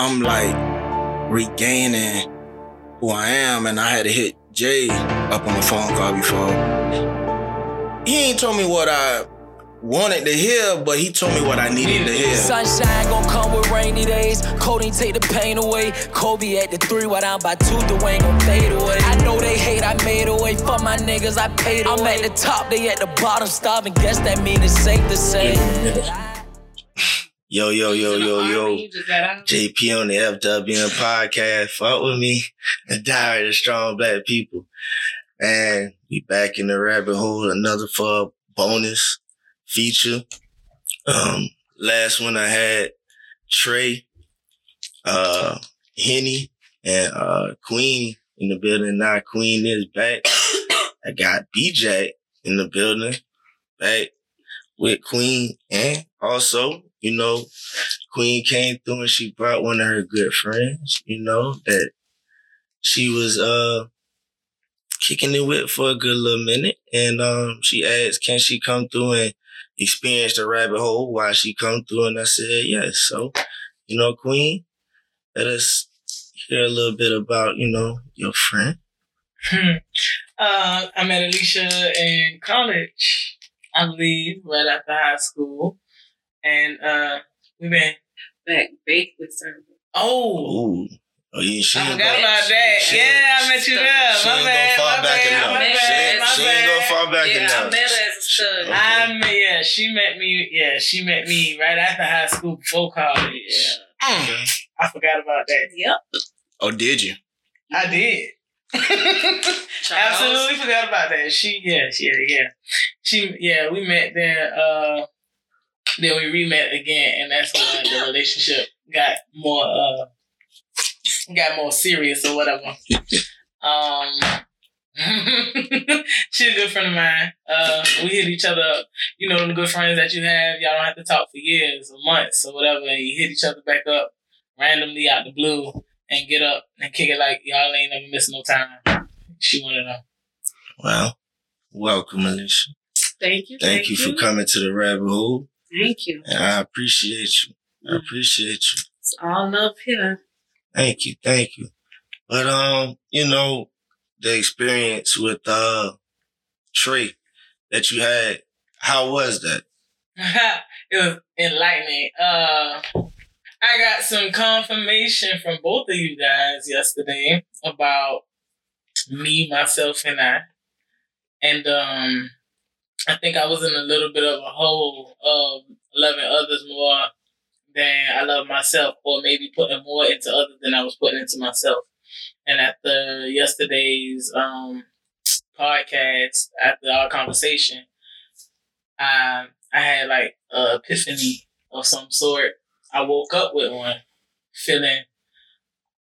I'm like regaining who I am, and I had to hit Jay up on the phone call before. He ain't told me what I wanted to hear, but he told me what I needed to hear. Sunshine gon' come with rainy days. Codeine take the pain away. Kobe at the three, while I'm by two, Dwayne gon' fade away. I know they hate, I made away. For my niggas, I paid away. I'm at the top, they at the bottom, starving. Guess that mean it's safe to say. Yo, yo, yo, yo, yo. JP on the FWN podcast. Fuck with me. The Diary of Strong Black People. And we back in the rabbit hole. Another for bonus feature. Um, last one I had Trey, uh, Henny, and uh, Queen in the building. Now Queen is back. I got BJ in the building, back with Queen, and also, you know, Queen came through and she brought one of her good friends. You know that she was uh kicking it with for a good little minute, and um, she asked, "Can she come through and experience the rabbit hole while she come through?" And I said, "Yes." So, you know, Queen, let us hear a little bit about you know your friend. uh, I met Alicia in college, I believe, right after high school, and uh, we've been back baked with service. Oh. Ooh. Oh, yeah, she I forgot gonna- about that. she- yeah, I met you there. She My ain't bad, gonna fall my back bad, enough. my She bad, ain't- she ain't gonna fall back yeah, enough. I met her as a stud. Okay. I met, yeah, she met me. Yeah, she met me right after high school, before college. Yeah. I forgot about that. Yep. Oh, did you? I did. Absolutely forgot about that. She, yeah, yeah, yeah. She, yeah, we met then. Uh, then we re-met again, and that's when the relationship got more, uh, got more serious or whatever. Um, she's a good friend of mine. Uh, we hit each other up. You know, the good friends that you have, y'all don't have to talk for years or months or whatever, and you hit each other back up randomly out the blue and get up and kick it like y'all ain't never missing no time. She wanted of them. Well, welcome, Alicia. Thank you. Thank, you for coming to the rabbit hole, Thank you. and I appreciate you. I appreciate you. It's all love here. Thank you, thank you. But um, you know, the experience with uh Trey that you had, how was that? it was enlightening. Uh, I got some confirmation from both of you guys yesterday about me, myself, and I. And um, I think I was in a little bit of a hole of loving others more than I love myself, or maybe putting more into others than I was putting into myself. And after yesterday's um, podcast, after our conversation, I I had like a epiphany of some sort. I woke up with one, feeling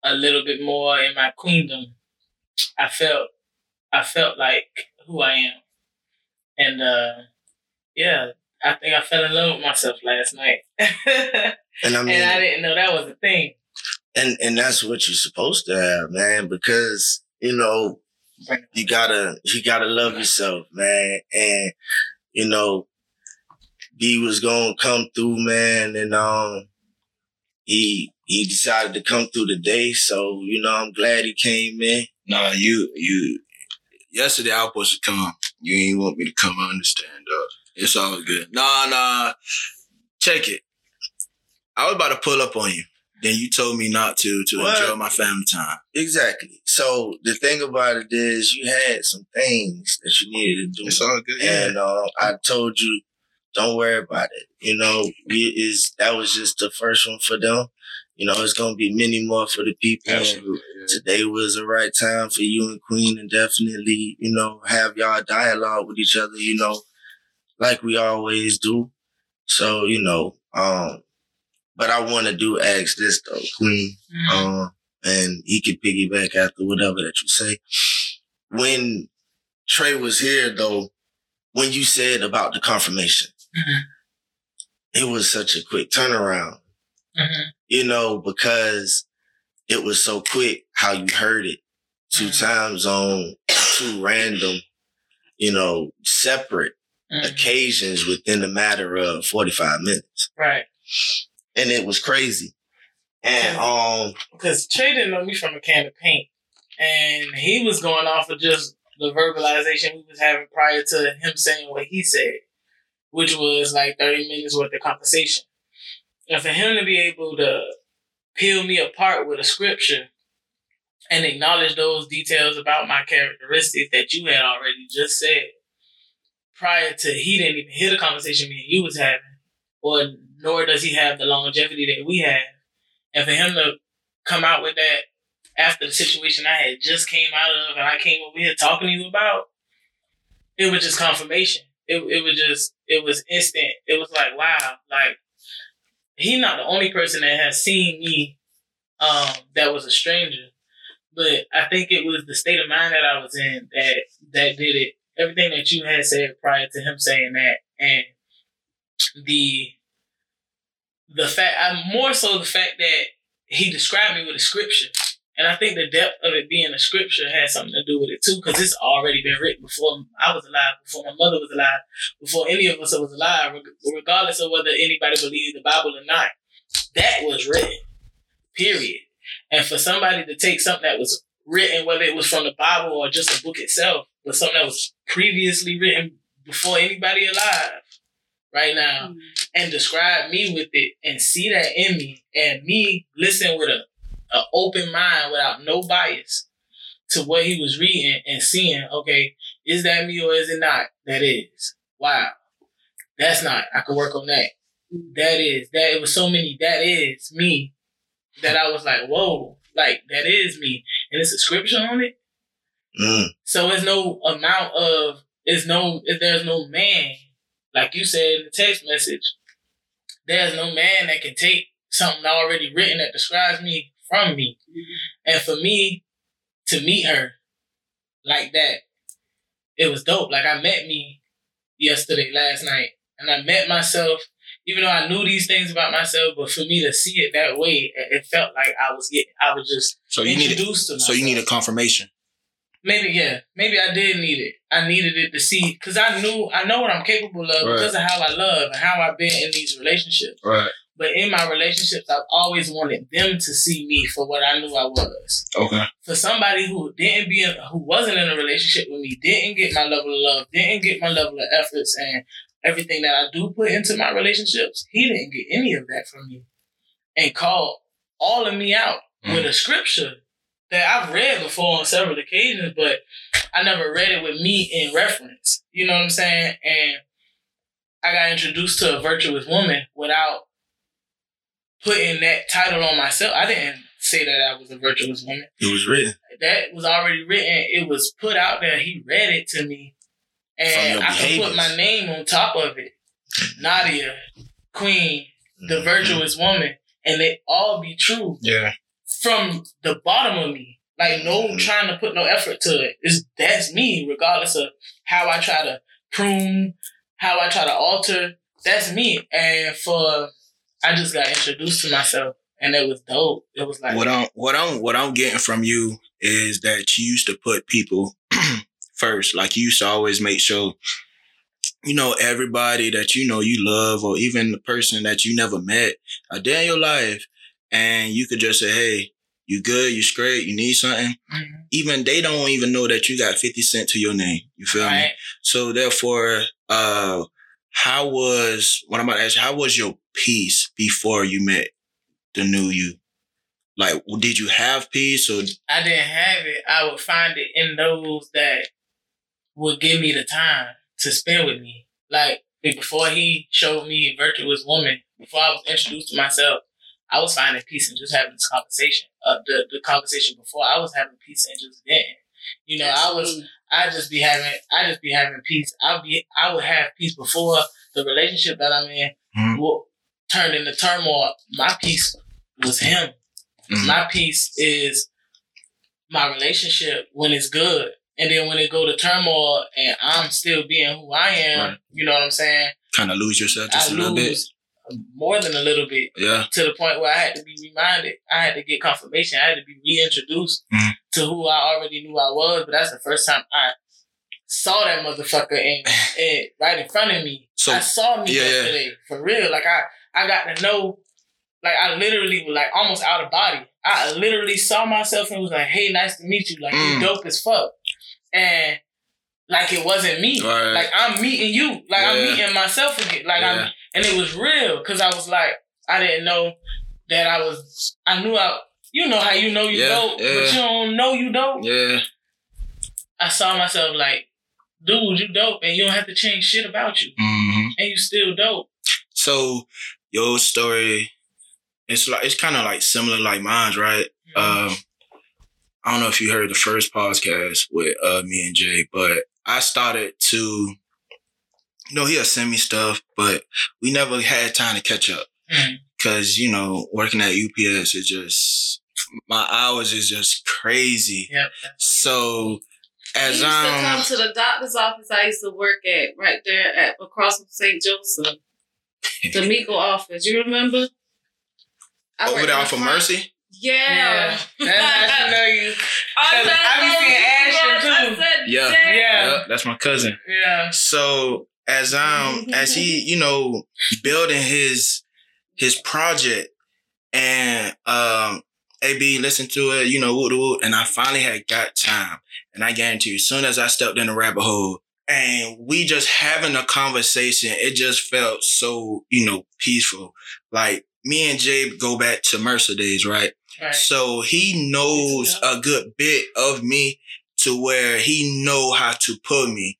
a little bit more in my queendom. I felt I felt like who I am. And uh yeah, I think I fell in love with myself last night. And I mean, and I didn't know that was a thing. and and that's what you're supposed to have, man, because you know you gotta you gotta love yourself, man, and you know B was gonna come through, man, and um he he decided to come through today, so you know I'm glad he came in. Nah, you you. Yesterday I was supposed to come. You ain't want me to come. I understand, dog. It's all good. Nah, nah. Check it. I was about to pull up on you. Then you told me not to to What? enjoy my family time. Exactly. So the thing about it is, you had some things that you needed to do. It's all good. And uh, I told you, don't worry about it. You know, we is that was just the first one for them. You know, it's gonna be many more for the people. Absolutely. yeah. Today was the right time for you and Queen, and definitely, you know, have y'all dialogue with each other. You know, like we always do. So you know, um, but I want to do ask this though, Queen. Um, and he could piggyback after whatever that you say. When Trey was here, though, when you said about the confirmation, Mhm. it was such a quick turnaround, Mhm. You know, because it was so quick how you heard it two Mhm. times on two random, you know, separate Mhm. occasions within a matter of 45 minutes Right. and it was crazy. And um, because Trey didn't know me from a can of paint, and he was going off of just the verbalization we was having prior to him saying what he said, which was like thirty minutes worth of conversation. And for him to be able to peel me apart with a scripture and acknowledge those details about my characteristics that you had already just said prior to he didn't even hear the conversation me and you was having, or nor does he have the longevity that we have. And for him to come out with that after the situation I had just came out of and I came over here talking to you about, it was just confirmation. It, it was just, it was instant. It was like, wow, like, he's not the only person that has seen me um, that was a stranger. But I think it was the state of mind that I was in that that did it. Everything that you had said prior to him saying that, and the the fact, I more so the fact that he described me with a scripture, and I think the depth of it being a scripture has something to do with it too, because it's already been written before I was alive, before my mother was alive, before any of us was alive, regardless of whether anybody believed the Bible or not. That was written, period. And for somebody to take something that was written, whether it was from the Bible or just a book itself, but something that was previously written before anybody alive, right now, mm-hmm. and describe me with it and see that in me, and me listen with a, a open mind without no bias to what he was reading and seeing. Okay, is that me or is it not? That is. Wow, that's not. I could work on that. That is that. It was so many. That is me that I was like, whoa, like that is me, and it's a scripture on it. Mm. So it's no amount of it's no if there's no man like you said in the text message. There's no man that can take something already written that describes me from me, and for me to meet her like that, it was dope. Like I met me yesterday, last night, and I met myself even though I knew these things about myself, but for me to see it that way, it felt like I was getting, I was just so you introduced need, to myself. So you need a confirmation. Maybe yeah, maybe I did need it. I needed it to see because I knew I know what I'm capable of right. because of how I love and how I've been in these relationships. Right. But in my relationships, I've always wanted them to see me for what I knew I was. Okay. For somebody who didn't be, in, who wasn't in a relationship with me, didn't get my level of love, didn't get my level of efforts, and everything that I do put into my relationships, he didn't get any of that from me. And called all of me out mm. with a scripture that I've read before on several occasions, but I never read it with me in reference. You know what I'm saying? And I got introduced to a virtuous woman without putting that title on myself. I didn't say that I was a virtuous woman. It was written. That was already written. It was put out there. He read it to me and I can put my name on top of it. Nadia, Queen, the mm-hmm. virtuous woman, and they all be true. Yeah. From the bottom of me. Like no mm-hmm. trying to put no effort to it. It's that's me, regardless of how I try to prune, how I try to alter. That's me. And for I just got introduced to myself and it was dope. It was like what I'm what I'm what I'm getting from you is that you used to put people first. Like you used to always make sure, you know, everybody that you know you love, or even the person that you never met, a day in your life, and you could just say, "Hey, you good? You straight? You need something?" Mm-hmm. Even they don't even know that you got fifty cent to your name. You feel right. me? So therefore, uh, how was what I'm about to ask? You, how was your peace before you met the new you? Like, did you have peace or? I didn't have it. I would find it in those that would give me the time to spend with me. Like before he showed me virtuous woman, before I was introduced to myself, I was finding peace in just having this conversation. Uh, the the conversation before I was having peace and just then. You know, I was I just be having I just be having peace. I'll be I would have peace before the relationship that I'm in mm-hmm. Turned into turmoil. My peace was him. Mm-hmm. My peace is my relationship when it's good. And then when it go to turmoil and I'm still being who I am, right. you know what I'm saying? Kind of lose yourself just I a little bit. More than a little bit. Yeah. To the point where I had to be reminded. I had to get confirmation. I had to be reintroduced mm to who I already knew I was. But that's the first time I saw that motherfucker and, and right in front of me. So, I saw me yeah, yesterday. Yeah. For real. Like I, I got to know like I literally was like almost out of body. I literally saw myself and was like, "Hey, nice to meet you. Like Mm. you dope as fuck." And like it wasn't me. Right. Like I'm meeting you. Like I'm meeting myself again. Like Yeah. I'm, and it was real because I was like, I didn't know that I was. I knew I. You know how you know you Yeah, dope, yeah. but you don't know you dope. Yeah. I saw myself like, dude, you dope, and you don't have to change shit about you, hmm and you still dope. So your story, it's like it's kind of like similar like mine's, right? Um, I don't know if you heard the first podcast with uh, me and Jay, but I started to, you know, he'll send me stuff, but we never had time to catch up because you know working at UPS is just my hours is just crazy. Yep. So as used to I'm come to the doctor's office I used to work at right there at across from St. Joseph. The Miko office. You remember? I over there in off of. Mercy, Yeah, Yeah. that's how she know you. I, Cause I be seeing Ashton, too. said, Yeah. Yeah. That's my cousin. Yeah. So as um as he you know building his his project and um AB listened to it you know woot woot and I finally had got time and I guarantee you as soon as I stepped in the rabbit hole and we just having a conversation it just felt so you know peaceful like me and Jay go back to Mercer days right Right. so he knows a good bit of me to where he know how to put me.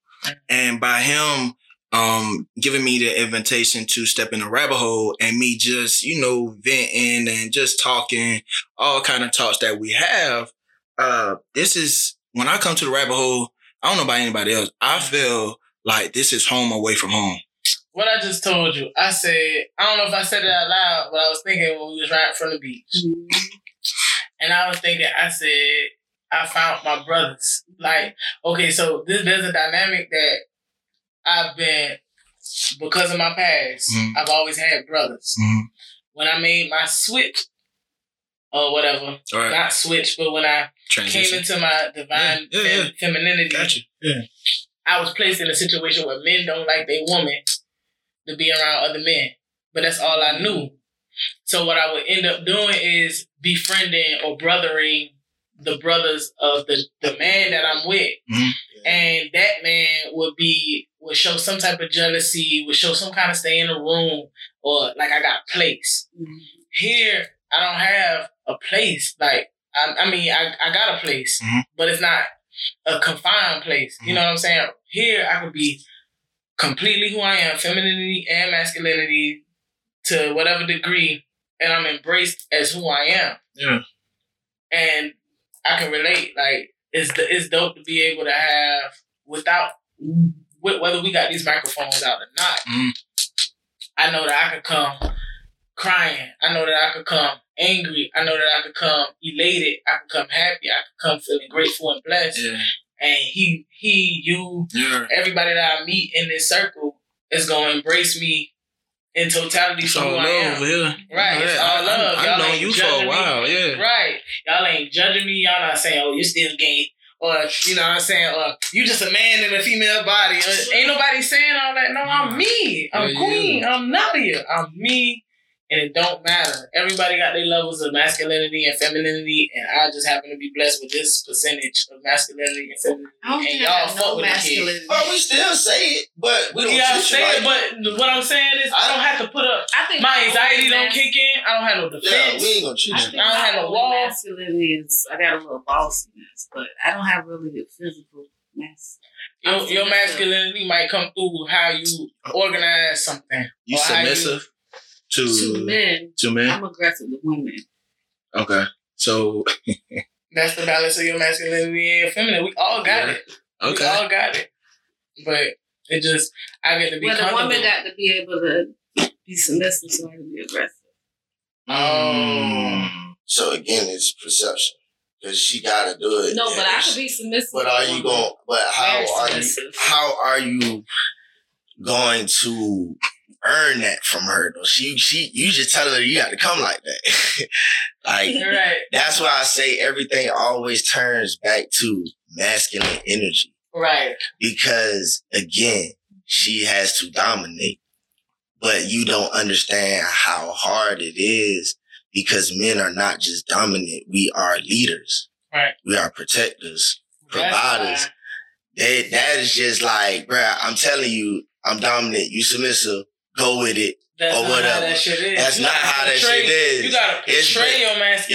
And by him um giving me the invitation to step in the rabbit hole and me just, you know, venting and just talking, all kind of talks that we have, uh, this is when I come to the rabbit hole, I don't know about anybody else. I feel like this is home away from home. what I just told you, I said, I don't know if I said it out loud, but I was thinking when we was right from the beach. And I was thinking, I said, I found my brothers. Like, okay, so this, there's a dynamic that I've been, because of my past, Mhm. I've always had brothers. Mhm. When I made my switch, or whatever, All right. not switch, but when I came into my divine Yeah, yeah, fem- femininity, Got you. Yeah. I was placed in a situation where men don't like their woman to be around other men. But that's all I knew. So what I would end up doing is befriending or brothering the brothers of the, the man that I'm with. Mhm. And that man would be would show some type of jealousy, would show some kind of stay in the room, or like I got a place. Here, I don't have a place. Like I, I mean, I, I got a place, Mhm. but it's not a confined place. You know what I'm saying? Here, I could be completely who I am, femininity and masculinity, to whatever degree, and I'm embraced as who I am. Yeah. And I can relate. Like it's the, it's dope to be able to have without whether we got these microphones out or not. Mhm. I know that I could come crying. I know that I could come angry. I know that I could come elated. I could come happy. I could come feeling grateful and blessed. Yeah. And he, he, you, Yeah. everybody that I meet in this circle is gonna embrace me in totality It's for all who love I am. here. Right, it's all love. I, Y'all I've known you for a me. while. Yeah. Right. Y'all ain't judging me. Y'all not saying, oh, you still gay. Or, you know what I'm saying? Or, you just a man in a female body. Or, ain't nobody saying all that. No, I'm me. I'm Yeah, queen. you. I'm Nadia. I'm me. And it don't matter. Everybody got their levels of masculinity and femininity. And I just happen to be blessed with this percentage of masculinity and femininity. I don't and y'all I have fuck no with the kid. masculinity. But we still say it, but we don't Yeah, I'm treat you like but what I'm saying is, I don't have to put up. I think My anxiety don't mas- kick in. I don't have no Yeah, defense. we ain't gonna treat I you. think I don't have my no only wall. masculinity is I got a little bossiness, but I don't have really the physical mass. Your, your masculinity might come through how you uh, organize something. You submissive to To men, to men? I'm aggressive with women. Okay. So That's the balance of your masculinity and your feminine. We all got Yeah. it. We okay. all got it. But it just, I get to be Well, the comfortable. woman got to be able to be submissive so I can be aggressive. Mm. So again, it's perception because she got to do it. No, but I it's- could be submissive. But are you going? But how Very are you? How are you going to earn that from her? Though she, she, you just tell her you got to come like that. like right. that's why I say everything always turns back to masculine energy Right. because again, she has to dominate. but you don't understand how hard it is because men are not just dominant. We are leaders. Right. We are protectors, providers. That, that is just like, bruh, I'm telling you, I'm dominant. You submissive. Go with it. That's or not whatever. how that shit is. That's You not gotta how that shit is. You gotta It's portray been- your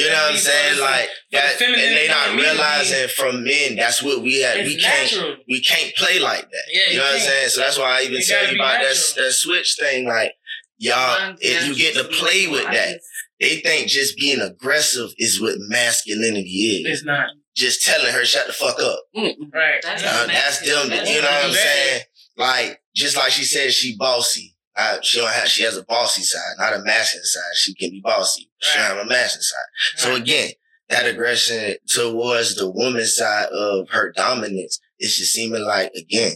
You know what I'm saying? first. Like the that, and they not immediately- realizing from men that's what we had. it's We can't, natural. we can't play like that. Yeah, you you know what I'm saying? So that's why I even It tell you about that natural. that switch thing. Like y'all, if you get to play with that, they think just being aggressive is what masculinity is. It's not Just telling her shut the fuck up. Mm-mm. right. That's Uh, that's them. masculine. You know what I'm saying? Like just like she said, she bossy. Uh, she don't have. She has a bossy side, not a masculine side. She can be bossy. She have a masculine side. So again, that aggression towards the woman's side of her dominance is just seeming like again,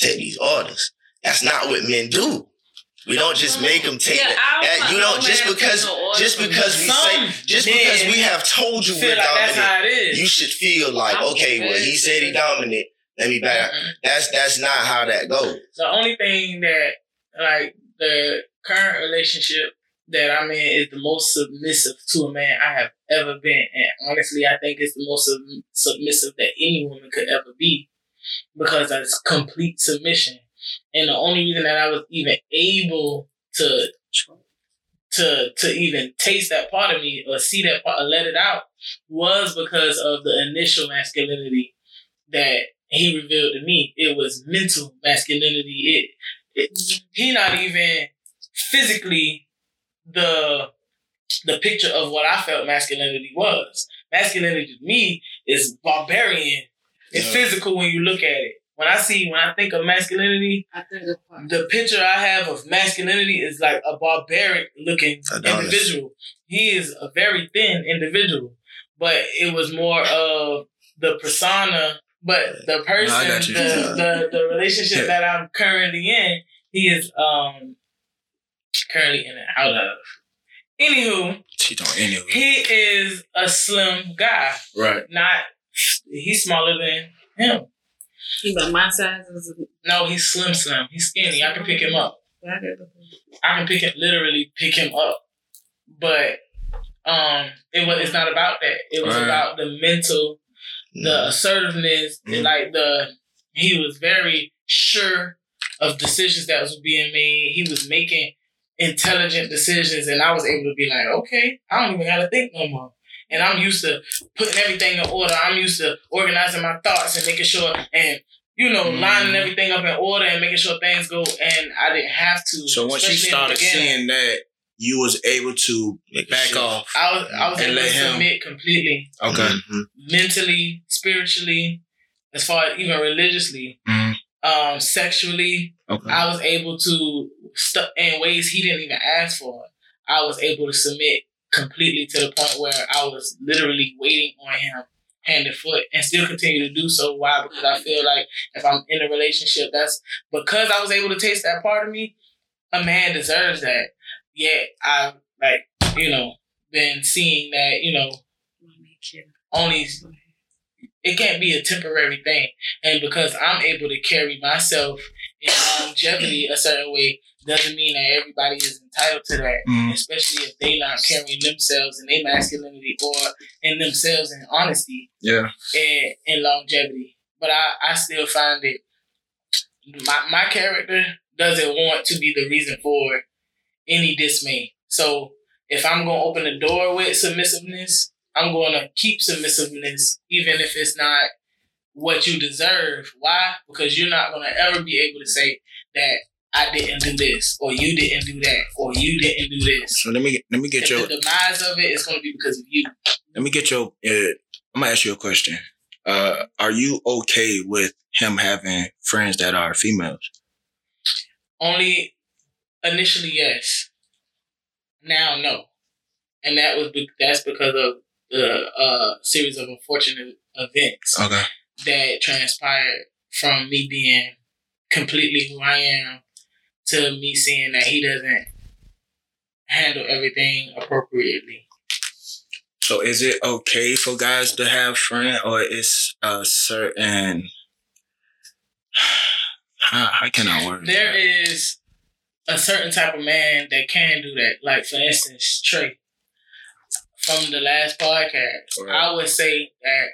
take these orders. That's not what men do. We don't just make them take Yeah, that. I don't that- want you don't just because take no orders just because we say just because we have told you we're like dominant, how it is. you should feel like I'm okay, well he said he dominant. Let me back. Mm-mm. That's that's not how that goes. The only thing that like the current relationship that I'm in is the most submissive to a man I have ever been, and honestly, I think it's the most sub- submissive that any woman could ever be because that's complete submission. And the only reason that I was even able to to to even taste that part of me or see that part or let it out was because of the initial masculinity that he revealed to me. It was mental masculinity. It, Mm-hmm. he not even physically the the picture of what I felt masculinity was. Masculinity to me is barbarian. It's Yeah. physical when you look at it. When I see when I think of masculinity, I think it's the picture I have of masculinity is like a barbaric looking Adonis. individual. He is a very thin individual, but it was more of the persona. But the person, No, I got you. the, the the relationship Yeah. that I'm currently in, he is um currently in and out of. Anywho, She don't anyway. he is a slim guy. Right. Not he's smaller than him. He about my size is No, he's slim, slim. He's skinny. I can pick him up. I can pick it literally pick him up. But um it was it's not about that. It was Right. about the mental, the assertiveness, and Mm. like the he was very sure of decisions that was being made. He was making intelligent decisions and I was able to be like, okay, I don't even gotta think no more. And I'm used to putting everything in order. I'm used to organizing my thoughts and making sure and you know, Mhm. lining everything up in order and making sure things go and I didn't have to. So once you especially in the started seeing that, you was able to Make back shift. off. I was I was And able to let him- submit completely, Okay. Mhm. mentally, spiritually, as far as even religiously, Mhm. um, sexually. Okay. I was able to stu in ways he didn't even ask for. I was able to submit completely to the point where I was literally waiting on him hand and foot and still continue to do so. Why? Because I feel like if I'm in a relationship, that's because I was able to taste that part of me. A man deserves that. Yet I've like, you know, been seeing that, you know, only it can't be a temporary thing. And because I'm able to carry myself in longevity a certain way, doesn't mean that everybody is entitled to that. Mhm. Especially if they not carrying themselves in their masculinity or in themselves in honesty Yeah. and, and longevity. But I, I still find it my my character doesn't want to be the reason for any dismay. So if I'm gonna open the door with submissiveness, I'm gonna keep submissiveness even if it's not what you deserve. Why? Because you're not gonna ever be able to say that I didn't do this, or you didn't do that, or you didn't do this. So let me let me get If your the demise of it is gonna be because of you. let me get your. Uh, I'm gonna ask you a question. Uh, are you okay with him having friends that are females? Only initially, yes. Now, no, and that was be- that's because of the uh, series of unfortunate events Okay. that transpired from me being completely who I am to me seeing that he doesn't handle everything appropriately. So is it okay for guys to have friends, or is a certain how, how can I word There it? is a certain type of man that can do that. Like for instance, Trey from the last podcast, right. I would say that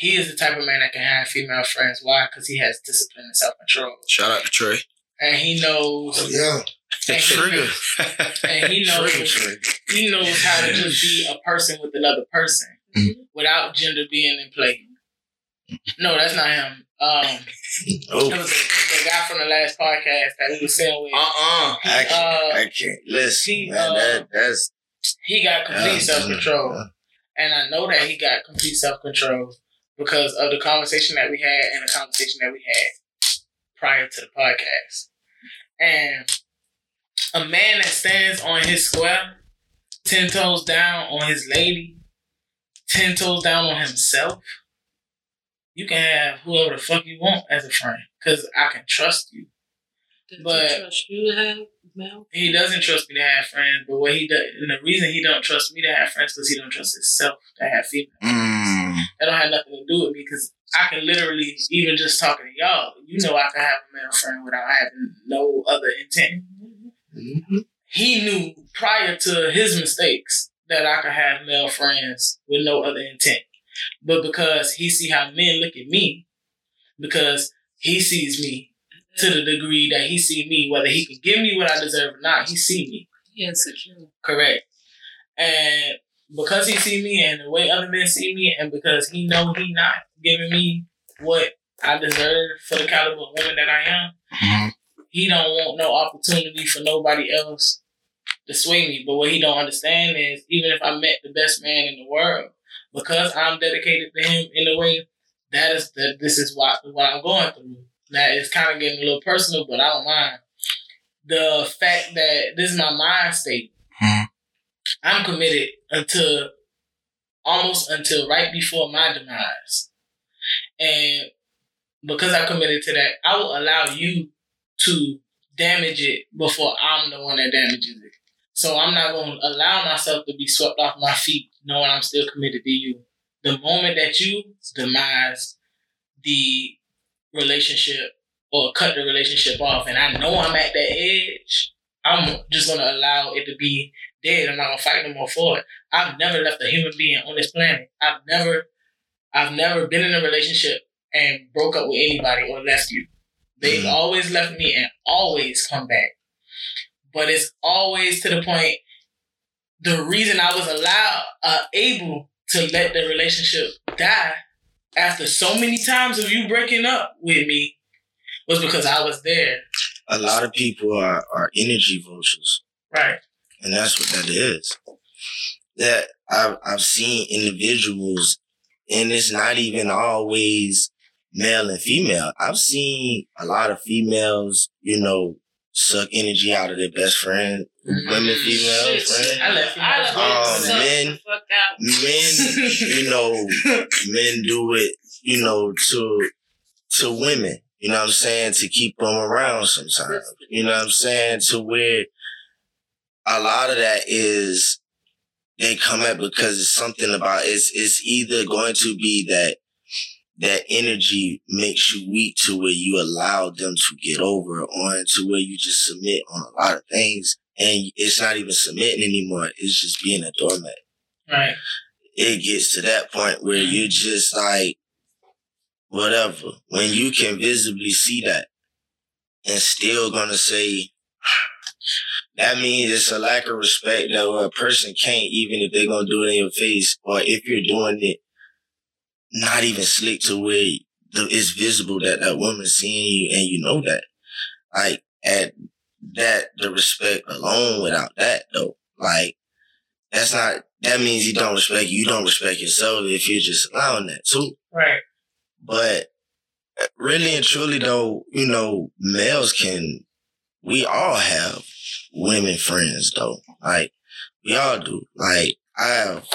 he is the type of man that can have female friends. Why? Because he has discipline and self control. Shout out to Trey. And he knows. Oh, yeah. And Trigger. and he knows Trigger. he knows how to just be a person with another person mm-hmm. without gender being in play. No, that's not him. Um, oh. It was the, guy from the last podcast that we were saying with. Uh-uh. I can't. Uh, I can't. Listen, he, man, uh, that, that's. He got complete uh, self control, and I know that he got complete self control because of the conversation that we had and the conversation that we had prior to the podcast. And a man that stands on his square, ten toes down on his lady, ten toes down on himself you can have whoever the fuck you want as a friend because I can trust you. Does but he trust you to have Mel? He doesn't trust me to have friends, but what he does, and the reason he don't trust me to have friends because he don't trust himself to have female mm. That don't have nothing to do with me because I can literally, even just talking to y'all, you know, I can have a male friend without having no other intent. Mm-hmm. He knew prior to his mistakes that I could have male friends with no other intent. But because he see how men look at me, because he sees me to the degree that he see me, whether he can give me what I deserve or not, he see me. He insecure. Correct. And because he see me and the way other men see me, and because he know he not giving me what I deserve for the caliber of woman that I am, mm-hmm. he don't want no opportunity for nobody else to sway me. But what he don't understand is even if I met the best man in the world, because I'm dedicated to him in a way, that is that this is what what I'm going through. Now it's kind of getting a little personal, but I don't mind. The fact that this is my mind state. Hmm. I'm committed until almost until right before my demise. And because I committed to that, I will allow you to damage it before I'm the one that damages it. So I'm not going to allow myself to be swept off my feet knowing I'm still committed to you. The moment that you demise the relationship or cut the relationship off, and I know I'm at that edge, I'm just gonna allow it to be dead. I'm not gonna fight no more for it. I've never left a human being on this planet. I've never, I've never been in a relationship and broke up with anybody or left you. They've mm-hmm. always left me and always come back. But it's always to the point the reason I was allowed, uh, able to let the relationship die after so many times of you breaking up with me was because I was there. A lot of people are, are energy vultures. Right. And that's what that is. That I've, I've seen individuals, and it's not even always male and female. I've seen a lot of females, you know, suck energy out of their best friend, mm-hmm. women, female friend. I left um, men, men, you know, men do it, you know, to to women. You know what I'm saying? To keep them around sometimes. You know what I'm saying? To where a lot of that is they come at because it's something about it's it's either going to be that that energy makes you weak to where you allow them to get over on to where you just submit on a lot of things and it's not even submitting anymore. It's just being a doormat. Right. It gets to that point where mm. you're just like, whatever. When you can visibly see that and still gonna say, that means it's a lack of respect that a person can't, even if they're gonna do it in your face, or if you're doing it not even slick to where the, it's visible that that woman's seeing you and you know that. Like, at that, the respect alone without that though, like, that's not, that means you don't respect you. Don't respect yourself if you're just allowing that too. Right. But really and truly though, you know, males can, we all have women friends though. Like, we all do. Like, I have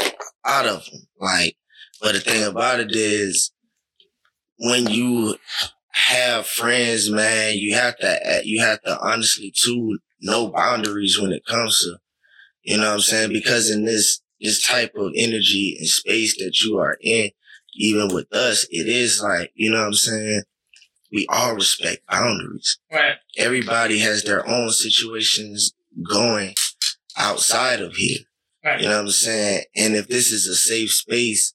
out of them. Like, but the thing about it is, when you have friends, man, you have to you have to honestly too no boundaries when it comes to, you know what I'm saying? Because in this this type of energy and space that you are in, even with us, it is like, you know what I'm saying? we all respect boundaries. Right. Everybody has their own situations going outside of here. Right. You know what I'm saying? And if this is a safe space,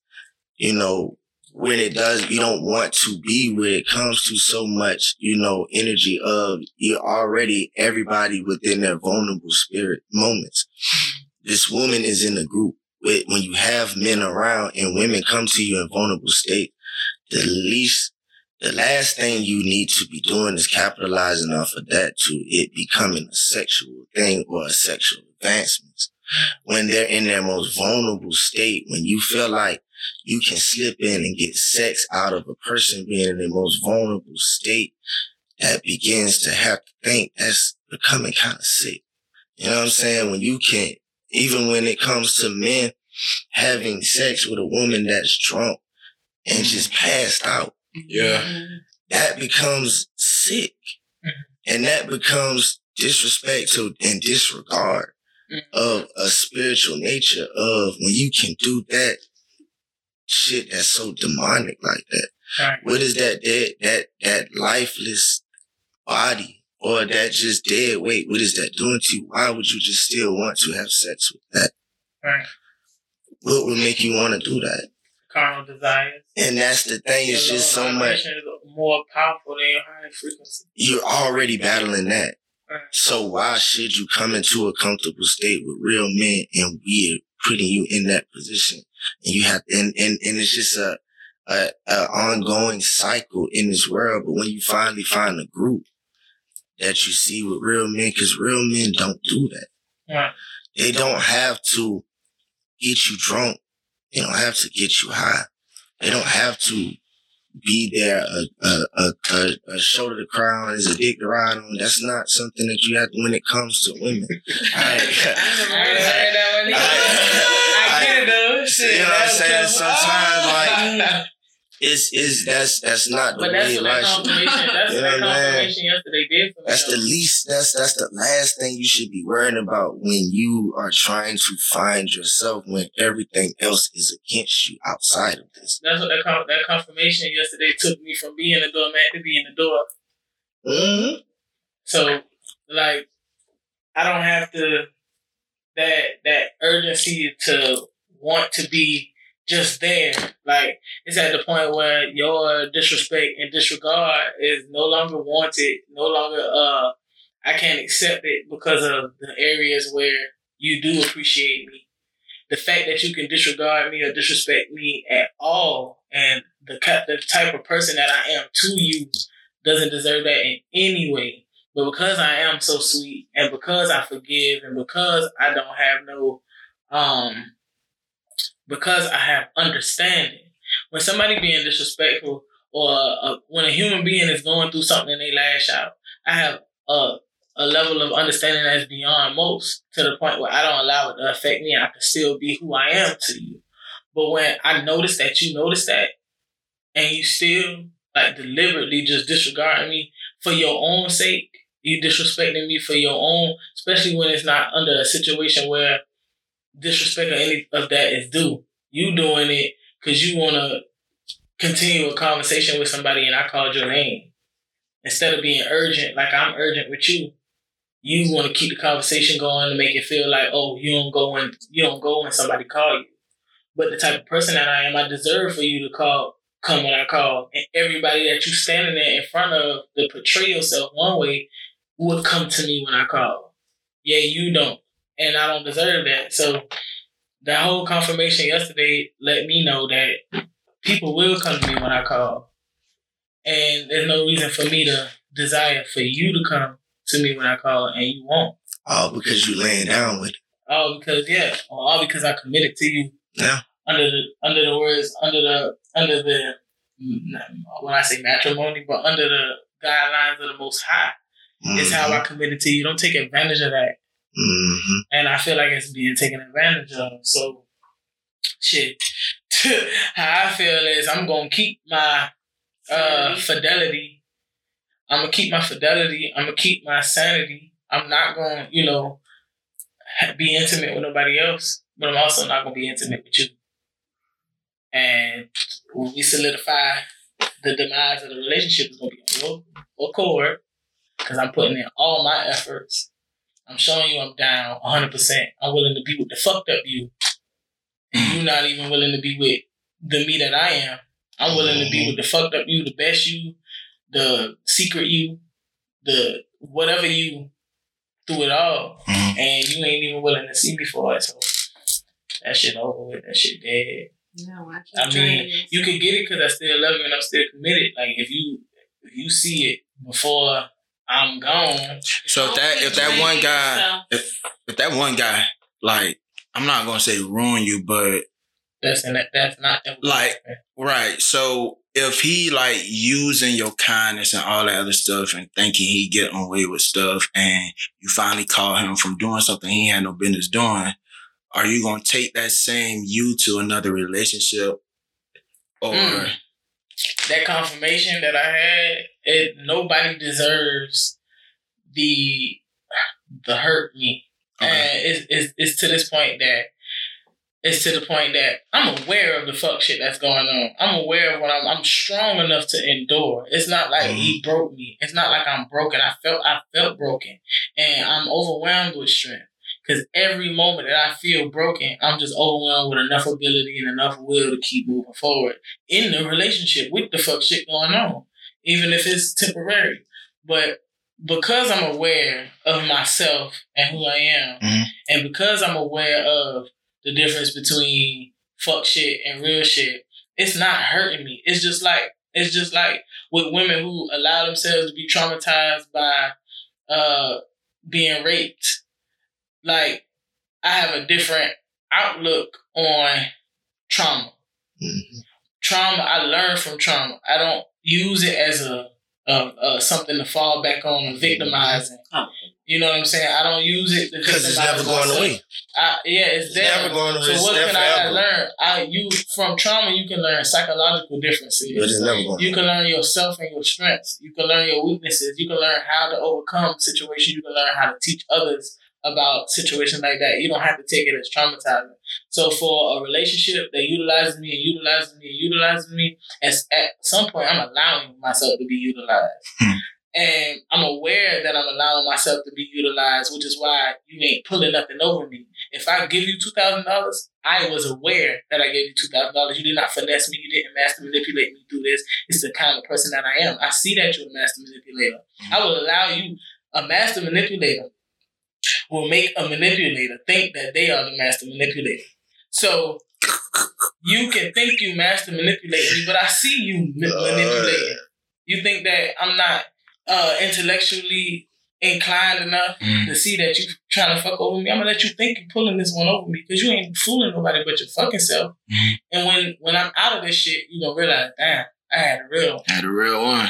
you know, when it does, you don't want to be where it comes to so much, you know, energy of you're already everybody within their vulnerable spirit moments. This woman is in a group when you have men around and women come to you in vulnerable state, the least, the last thing you need to be doing is capitalizing off of that to it becoming a sexual thing or a sexual advancement. When they're in their most vulnerable state, when you feel like you can slip in and get sex out of a person being in the most vulnerable state that begins to have to think that's becoming kind of sick. You know what I'm saying? When you can't, even when it comes to men having sex with a woman that's drunk and just passed out, Yeah. that becomes sick. And that becomes disrespect to and disregard mm. of a spiritual nature of when you can do that shit that's so demonic like that. Right. What is that dead that that lifeless body or that just dead weight? What is that doing to you? Why would you just still want to have sex with that? Right. What would make you want to do that? Carnal desires. And that's the thing. It's just so much. more powerful than your high frequency. You're already battling that. Right. So why should you come into a comfortable state with real men and we're putting you in that position? And you have, and, and, and it's just a, a, a ongoing cycle in this world. But when you finally find a group that you see with real men, cause real men don't do that. Right. They don't have to get you drunk. They don't have to get you high. They don't have to be there a, a, a, a, a shoulder to cry on, is a dick to ride on. That's not something that you have to, when it comes to women. I never heard that one. I get it though. Shit, you know what I'm saying? was- Sometimes, like, It's, it's, that's, that's not the But that's way what life should confirmation. That's You know what I'm saying? confirmation yesterday did for me. That's the least, that's, that's the last thing you should be worrying about when you are trying to find yourself when everything else is against you outside of this. That's what that con- that confirmation yesterday took me from being a doormat to being a door. Mm-hmm. So like I don't have to that that urgency to want to be just there. Like it's at the point where your disrespect and disregard is no longer wanted, no longer uh I can't accept it because of the areas where you do appreciate me. The fact that you can disregard me or disrespect me at all and the the type of person that I am to you doesn't deserve that in any way. But because I am so sweet and because I forgive and because I don't have no um because I have understanding. When somebody being disrespectful or uh, when a human being is going through something and they lash out, I have a a level of understanding that's beyond most to the point where I don't allow it to affect me. And I can still be who I am to you. But when I notice that you notice that and you still like deliberately just disregarding me for your own sake, you disrespecting me for your own, especially when it's not under a situation where disrespect or any of that is due. You doing it because you want to continue a conversation with somebody and I called your name. Instead of being urgent, like I'm urgent with you, you want to keep the conversation going to make it feel like, oh, you don't go when you don't go when somebody call you. But the type of person that I am, I deserve for you to call, come when I call, and everybody that you standing there in front of to portray yourself one way would come to me when I call. Yeah, you don't, and I don't deserve that. So that whole confirmation yesterday let me know that people will come to me when I call, and there's no reason for me to desire for you to come to me when I call, and you won't. All because you laying down with it. All because yeah, all because I committed to you. Yeah. Under the under the words under the under the when I say matrimony, but under the guidelines of the Most High, it's how mm-hmm. I committed to you. Don't take advantage of that. Hmm And I feel like it's being taken advantage of. So, shit. how I feel is I'm gonna keep my uh fidelity. I'm gonna keep my fidelity. I'm gonna keep my sanity. I'm not gonna, you know, be intimate with nobody else, but I'm also not gonna be intimate with you. And we solidify the demise of the relationship is gonna be on your accord because I'm putting in all my efforts. I'm showing you I'm down 100. percent I'm willing to be with the fucked up you, and you're not even willing to be with the me that I am. I'm willing to be with the fucked up you, the best you, the secret you, the whatever you through it all, Mhm. and you ain't even willing to see me for it. So that shit over with. That shit dead. No, I, keep I mean. You can get it because I still love you and I'm still committed. Like if you if you see it before I'm gone, So if that if that one guy if if that one guy like I'm not gonna say ruin you, but that's that, that's not Like- right. So if he like using your kindness and all that other stuff and thinking he get away with stuff, and you finally call him from doing something he had no business doing, are you gonna take that same you to another relationship, or Mm. that confirmation that I had, it nobody deserves the the hurt me. Okay. And it's, it's it's to this point that it's to the point that I'm aware of the fuck shit that's going on. I'm aware of what I'm I'm strong enough to endure. It's not like he mm-hmm. broke me. It's not like I'm broken. I felt I felt broken. And I'm overwhelmed with strength. Cause every moment that I feel broken, I'm just overwhelmed with enough ability and enough will to keep moving forward in the relationship with the fuck shit going on, even if it's temporary. But because I'm aware of myself and who I am, Mhm. and because I'm aware of the difference between fuck shit and real shit, it's not hurting me. It's just like it's just like with women who allow themselves to be traumatized by uh being raped. Like I have a different outlook on trauma Mhm. trauma I learn from trauma. I don't use it as a, a, a something to fall back on and victimizing. Oh. You know what I'm saying? I don't use it Because it's never going myself. away. I, yeah, it's It's never going away. So what can I learn? I you from trauma you can learn psychological But it's differences. never going You can learn yourself and your strengths. You can learn your weaknesses. You can learn how to overcome situations. You can learn how to teach others about situations like that. You don't have to take it as traumatizing. So for a relationship that utilizes me and utilizes me and utilizes me, as at some point I'm allowing myself to be utilized. Hmm. And I'm aware that I'm allowing myself to be utilized, which is why you ain't pulling nothing over me. If I give you two thousand dollars, I was aware that I gave you two thousand dollars. You did not finesse me. You didn't master manipulate me through this. It's the kind of person that I am. I see that you're a master manipulator. I will allow you. A master manipulator will make a manipulator think that they are the master manipulator. So you can think you master manipulating me, but I see you ma- manipulating. You think that I'm not uh, intellectually inclined enough Mm. to see that you trying to fuck over me. I'm gonna let you think you're pulling this one over me because you ain't fooling nobody but your fucking self. Mhm. And when when I'm out of this shit, you gonna realize, damn, I had a real one. had a real one.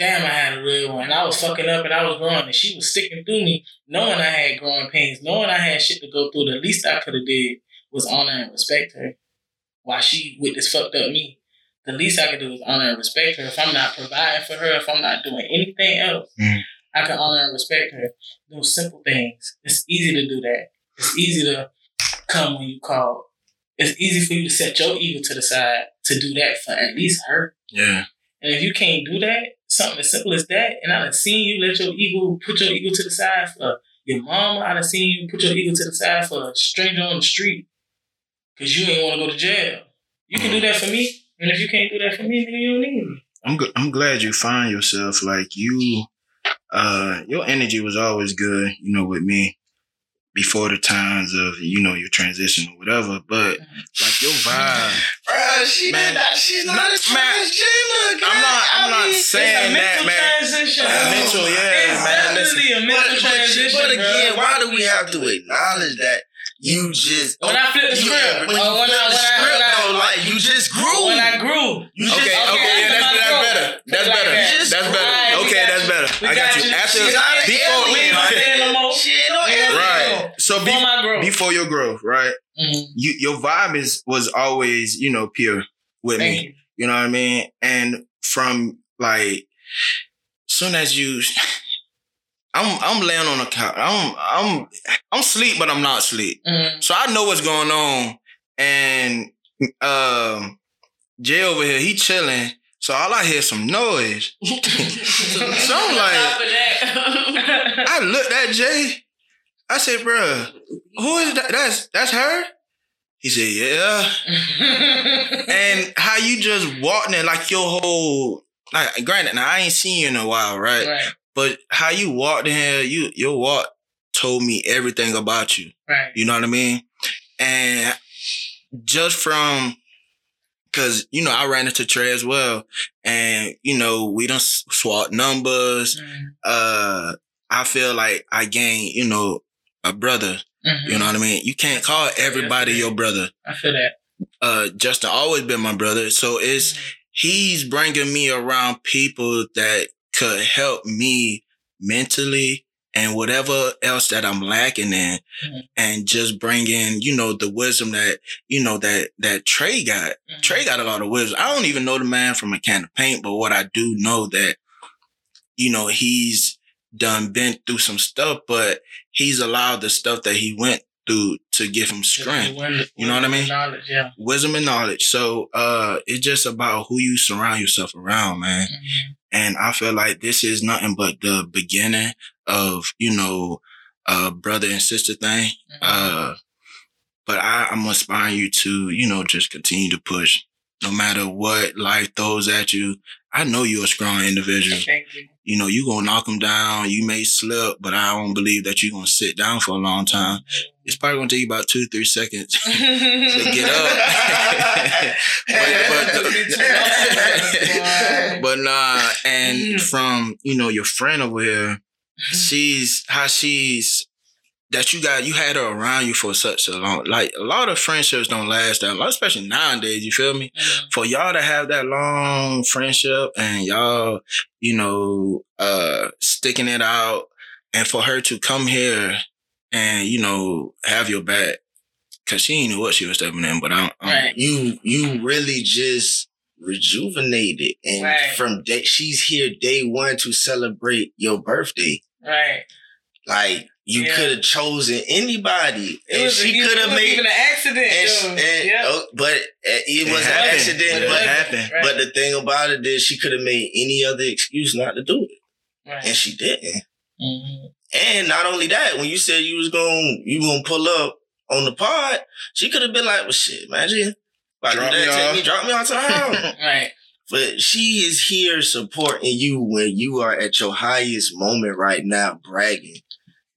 Damn, I had a real one. I was fucking up and I was growing, and she was sticking through me, knowing I had growing pains, knowing I had shit to go through. The least I could have did was honor and respect her, while she with this fucked up me. The least I could do is honor and respect her. If I'm not providing for her, if I'm not doing anything else, Mhm. I can honor and respect her. Those simple things. It's easy to do that. It's easy to come when you call. It's easy for you to set your ego to the side to do that for at least her. Yeah. And if you can't do that, something as simple as that, and I done seen you let your ego put your ego to the side for your mama, I done seen you put your ego to the side for a stranger on the street because you ain't want to go to jail. You can do that for me, and if you can't do that for me, then you don't need me. I'm I'm glad you find yourself like you. Uh, your energy was always good, you know, with me before the times of you know your transition or whatever. But mm-hmm. like your vibe, Bruh, she Man, did not, she's not a man, transgender. I'm not- I'm I not mean, saying it's a that, man. transition. Mental, yeah, it's man, definitely a mental But, but, transition. but again, bro. why do we have to acknowledge that you just When I flip the you- script, when or you when flip I- the when I- script, when I- like you just grew. when I grew, you Okay, just, okay, okay, yeah, that's, that's better. That's Like better. that. That's better. Alright, we okay, that's you. better. We I got got you. you. After She's not an before, we ain't gonna say it no more. She ain't no We ain't gonna say it no right. So Before be, my growth. before your growth, right? Mhm. You your vibe is was always you know pure with Thank me. you. You know what I mean? And from like, soon as you, I'm I'm laying on the couch. I'm I'm I'm sleep, but I'm not sleep. Mhm. So I know what's going on. And um, Jay over here, he chilling. So all I hear some noise. so, so I'm like, I looked at Jay. I said, "Bruh, who is that? That's that's her." He said, "Yeah." and how you just walked in like your whole like granted, now I ain't seen you in a while, right? right, But how you walked in here, you your walk told me everything about you. right. You know what I mean? And just from Cause you know I ran into Trey as well, and you know we done s- swap numbers. Mm, Uh, I feel like I gained you know a brother. mhm. You know what I mean? You can't call everybody your brother. I feel that. Uh, Justin always been my brother, so it's he's bringing me around people that could help me mentally and whatever else that I'm lacking in Mhm. and just bring in, you know, the wisdom that, you know, that, that Trey got. Mhm. Trey got a lot of wisdom. I don't even know the man from a can of paint, but what I do know that, you know, he's done been through some stuff, but he's allowed the stuff that he went through to give him strength You know what I mean? Knowledge, yeah. wisdom and knowledge. So uh it's just about who you surround yourself around, man. Mhm. And I feel like this is nothing but the beginning of, you know, uh brother and sister thing. Mhm. Uh but I, I'm inspiring you to, you know, just continue to push. No matter what life throws at you. I know you're a strong individual. Thank you. You know, you gonna knock them down. You may slip, but I don't believe that you're gonna sit down for a long time. It's probably gonna take you about two, three seconds to get up. but, but, but nah, and from you know your friend over here, she's how she's that you got you had her around you for such a long like a lot of friendships don't last that long, especially nowadays. You feel me? Mhm. For y'all to have that long friendship and y'all, you know, uh sticking it out, and for her to come here and you know have your back. Cause she didn't what she was stepping in, but I I don't- Right. you you really just rejuvenated and Right. from day she's here day one to celebrate your birthday Right. like you Yeah. could have chosen anybody It and was, she could have was made even an accident. and, she- and- yeah. oh, but it, it was an accident It but, happened. Right. but the thing about it is she could have made any other excuse not to do it right. and she didn't Mhm. and not only that when you said you was going you gonna pull up on the pod she could have been like well shit imagine about to Drop do me that, take off. me, drop me off to the house. Right. But she is here supporting you when you are at your highest moment right now, bragging.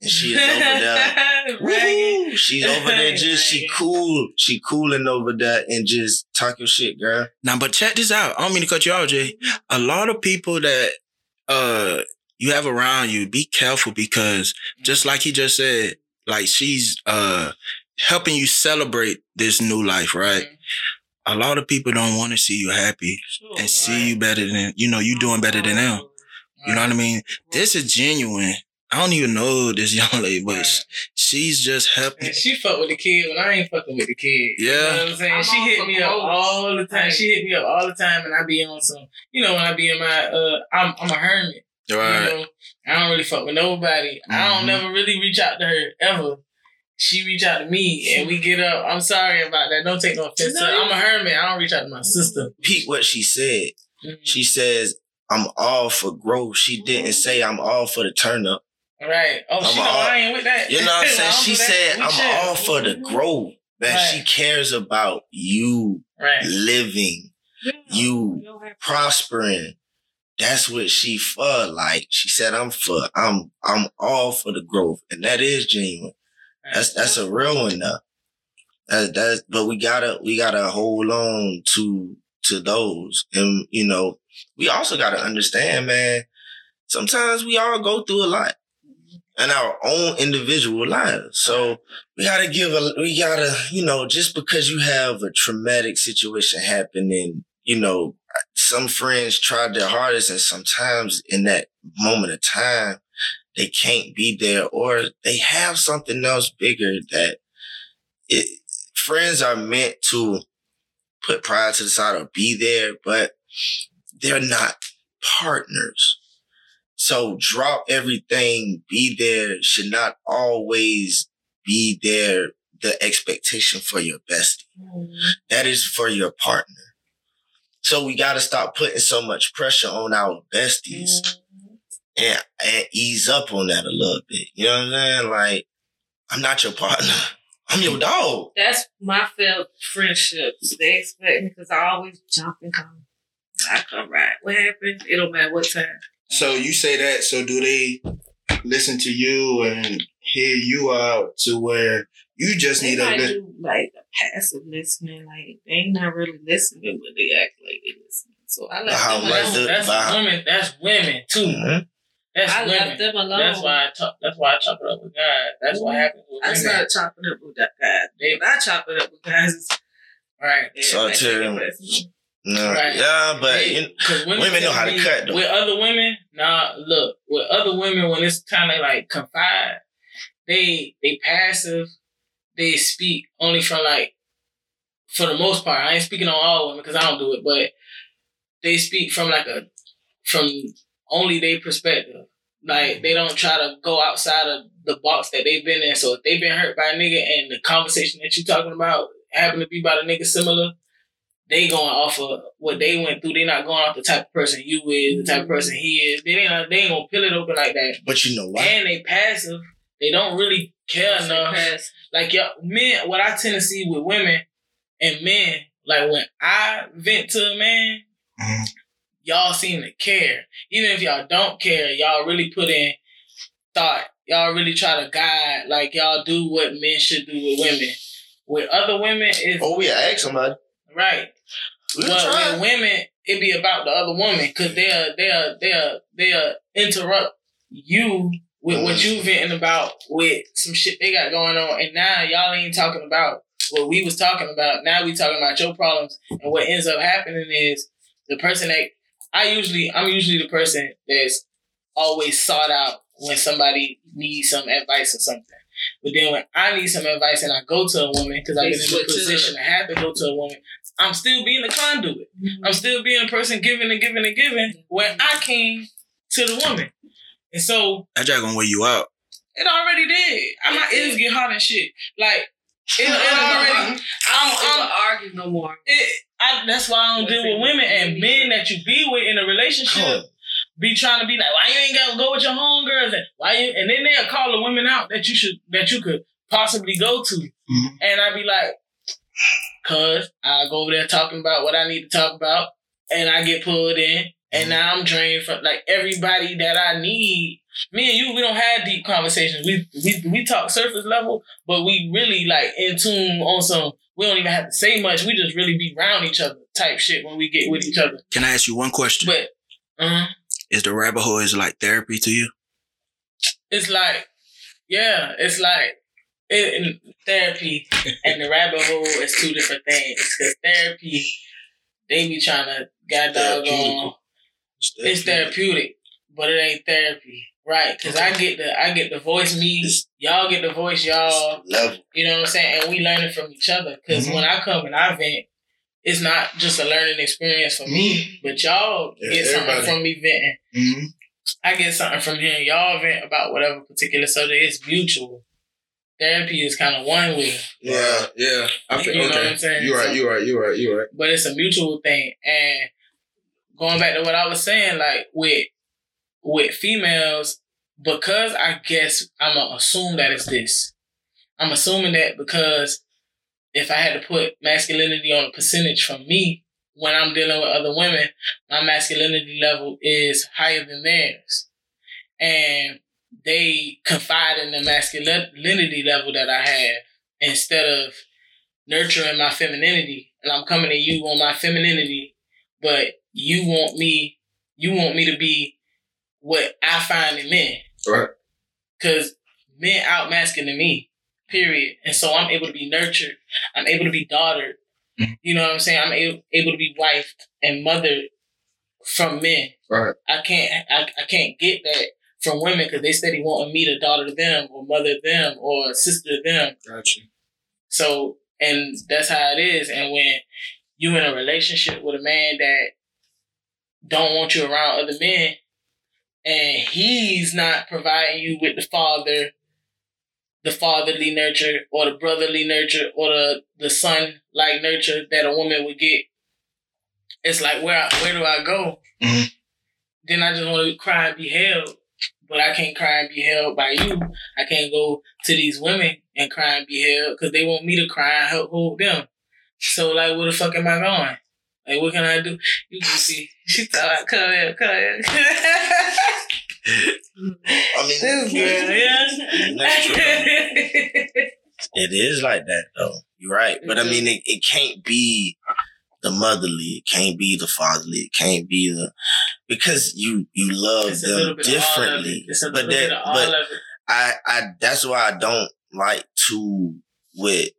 And she is over there. Bragging. Woo! She's over there just she cool. She cooling over there and just talk your shit, girl. Now, but check this out. I don't mean to cut you off, Jay. A lot of people that uh you have around you, be careful because just like he just said, like she's uh helping you celebrate this new life, right? A lot of people don't want to see you happy and see you better than you know, you doing better than them. You know what I mean? This is genuine. I don't even know this young lady, but sh- she's just helping. And she fuck with the kid when I ain't fucking with the kid. You Yeah. know what I'm saying? I'm she hit me up growth. all the time. Right. She hit me up all the time and I be on some, you know, when I be in my, uh, I'm, I'm a hermit. Right. You know, I don't really fuck with nobody. I don't Mhm. never really reach out to her ever. She reach out to me and we get up. I'm sorry about that. Don't take no offense. to No, I'm a hermit. I don't reach out to my sister. Pete, what she said. Mhm. She says, I'm all for growth. She didn't say I'm all for the turn up. Right. Oh, I'm she know all- I ain't with that. You know what I'm saying? She said, I'm chill. all for the growth. That Right. she cares about you Right. living, you prospering. That's what she for. Like she said, I'm for. I'm I'm all for the growth, and that is genuine. That's that's a real one though. That that's but we gotta we gotta hold on to to those, and you know we also gotta understand, man. Sometimes we all go through a lot in our own individual lives, so we gotta give a we gotta you know just because you have a traumatic situation happening, you know some friends tried their hardest and sometimes in that moment of time they can't be there or they have something else bigger that it friends are meant to put pride to the side or be there but they're not partners so drop everything be there should not always be there the expectation for your bestie that is for your partner So we gotta stop putting so much pressure on our besties Mm-hmm. and, and ease up on that a little bit. You know what I'm saying? Like, I'm not your partner. I'm your dog. That's my failed friendships. They expect me because I always jump and come. I come right. What happened? It don't matter what time. So you say that. So do they listen to you and hear you out to where you just They need a might li- do like a passive listening. Like they ain't not really listening, but they act like they listening. So I left How them much That's, that's Wow. women. That's women too. Mhm. That's I women. left them alone. That's why I talk. That's why I chop it up with guys. That's what happens with I women. started chopping up with that guy. They- When I chop it up with guys, it's Right. So yeah, to- they listen. No, Right. Yeah, but They- 'cause women know how to cut, though. With other women, nah. Look, with other women, when it's kind of like confide, they they passive. They speak only from like, for the most part. I ain't speaking on all women because I don't do it, but they speak from like a from only their perspective. Like they don't try to go outside of the box that they've been in. So if they've been hurt by a nigga and the conversation that you're talking about happen to be about a nigga similar, they going off of what they went through. They not going off the type of person you is, the type of person he is. They ain't they ain't gonna peel it open like that. but you know why? And they passive. They don't really care They enough. Like y'all, men, what I tend to see with women and men, like when I vent to a man, Mhm. y'all seem to care. Even if y'all don't care, y'all really put in thought. Y'all really try to guide, like y'all do what men should do with women. With other women, it's Oh, yeah, ask somebody. Right. We'll But with women, it be about the other woman because they'll they'll they'll they'll interrupt you with what mm-hmm. you venting about with some shit they got going on, and now y'all ain't talking about what we was talking about. Now we talking about your problems, and what ends up happening is the person that I usually I'm usually the person that's always sought out when somebody needs some advice or something. But then when I need some advice and I go to a woman because I've been in the position to have to go to a woman, I'm still being the conduit. Mm-hmm. I'm still being a person giving and giving and giving when I came to the woman. And so that jack gonna wear you out. it already did. I, my ears get hot and shit. Like it, it already. I don't I'm, even argue no more. it, I, that's why I don't deal with women and men that you be with in a relationship. Oh, Be trying to be like, why you ain't gotta go with your homegirls and why you? And then they'll call the women out that you should that you could possibly go to, Mhm. and I'd be like, cause I go over there talking about what I need to talk about, and I get pulled in, and now I'm drained from like everybody that I need. Me and you, we don't have deep conversations. We we we talk surface level, but we really like in tune on some. We don't even have to say much. We just really be around each other type shit when we get with each other. Can I ask you one question? But uh, is the rabbit hole is like therapy to you? it's like, yeah, it's like it, therapy and the rabbit hole is two different things. Because therapy, they be trying to god doggone. Therapeutical. It's therapeutic, but it ain't therapy, right? Because I get the I get the voice me, y'all get the voice y'all. level. You know what I'm saying? And we learning from each other. Because Mhm. when I come and I vent, it's not just a learning experience for me, but y'all Yeah, get something everybody. from me venting. Mm-hmm. I get something from hearing y'all vent about whatever particular subject. It's mutual. Therapy is kind of one way, Yeah, yeah. I feel You know okay. what I'm saying? You're So- right. You're right. You're right. You're right. but it's a mutual thing. And going back to what I was saying, like with with females, because I guess I'm gonna assume that it's this. I'm assuming that because if I had to put masculinity on a percentage from me when I'm dealing with other women, my masculinity level is higher than theirs. And they confide in the masculinity level that I have instead of nurturing my femininity. And I'm coming to you on my femininity, but you want me, you want me to be what I find in men. Right. Cause men out masculine me, period. And so I'm able to be nurtured. I'm able to be daughtered. You know what I'm saying? I'm able, able to be wifed and mothered from men. Right. I can't I, I can't get that from women because they steady wanting me to daughter them or mother them or sister them. Gotcha. So and that's how it is. And when you in a relationship with a man that don't want you around other men and he's not providing you with the father the fatherly nurture or the brotherly nurture or the, the son like nurture that a woman would get it's like where I, where do I go? Mhm. Then I just want to cry and be held, but I can't cry and be held by you. I can't go to these women and cry and be held because they want me to cry and help hold them. So like, where the fuck am I going? Like, what can I do? You can see. She thought, come here, come here. I mean, this girl, yeah. That's true. It is like that though. You're right. But I mm-hmm. mean, it, it can't be the motherly. It can't be the fatherly. It can't be the because you you love It's a them bit of of it. differently. It's a But little bit that of but of it. I I that's why I don't like to with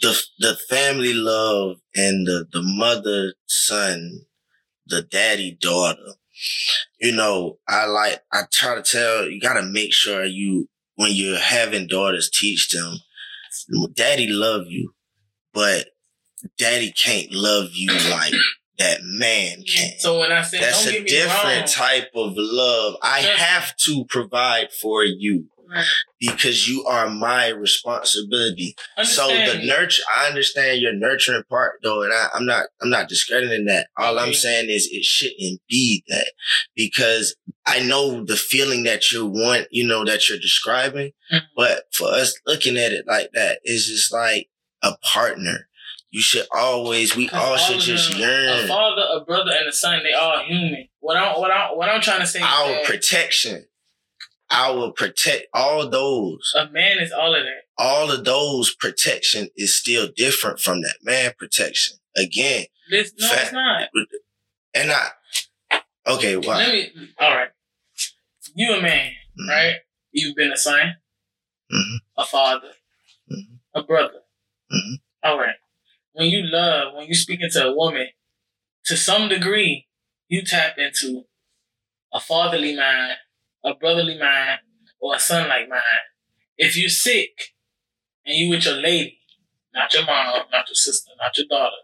the the family love and the the mother son, the daddy daughter. You know, I like I try to tell you got to make sure you when you're having daughters teach them daddy love you, but daddy can't love you like that man can. So when I said, That's don't a different wrong, type of love. I have to provide for you Right. because you are my responsibility. So the nurture, I understand your nurturing part though, and I, I'm not, I'm not discrediting that. All I'm saying is it shouldn't be that because I know the feeling that you want, you know, that you're describing, Mhm. but for us looking at it like that, it's just like a partner. You should always, We all should just yearn A father, a brother, and a son, they all human. What I'm, what I'm, what I'm trying to say is our protection. I will protect all those. a man is all of that. All of those protection is still different from that man protection. Again, This no, Fact. it's not. and I okay, why? Let me. All right. You a man, Mhm. right? You've been a son, Mhm. a father, Mhm. a brother. Mhm. All right. When you love, when you speaking to a woman, to some degree, you tap into a fatherly mind, a brotherly mind, or a son like mine. If you're sick and you with your lady, not your mom, not your sister, not your daughter,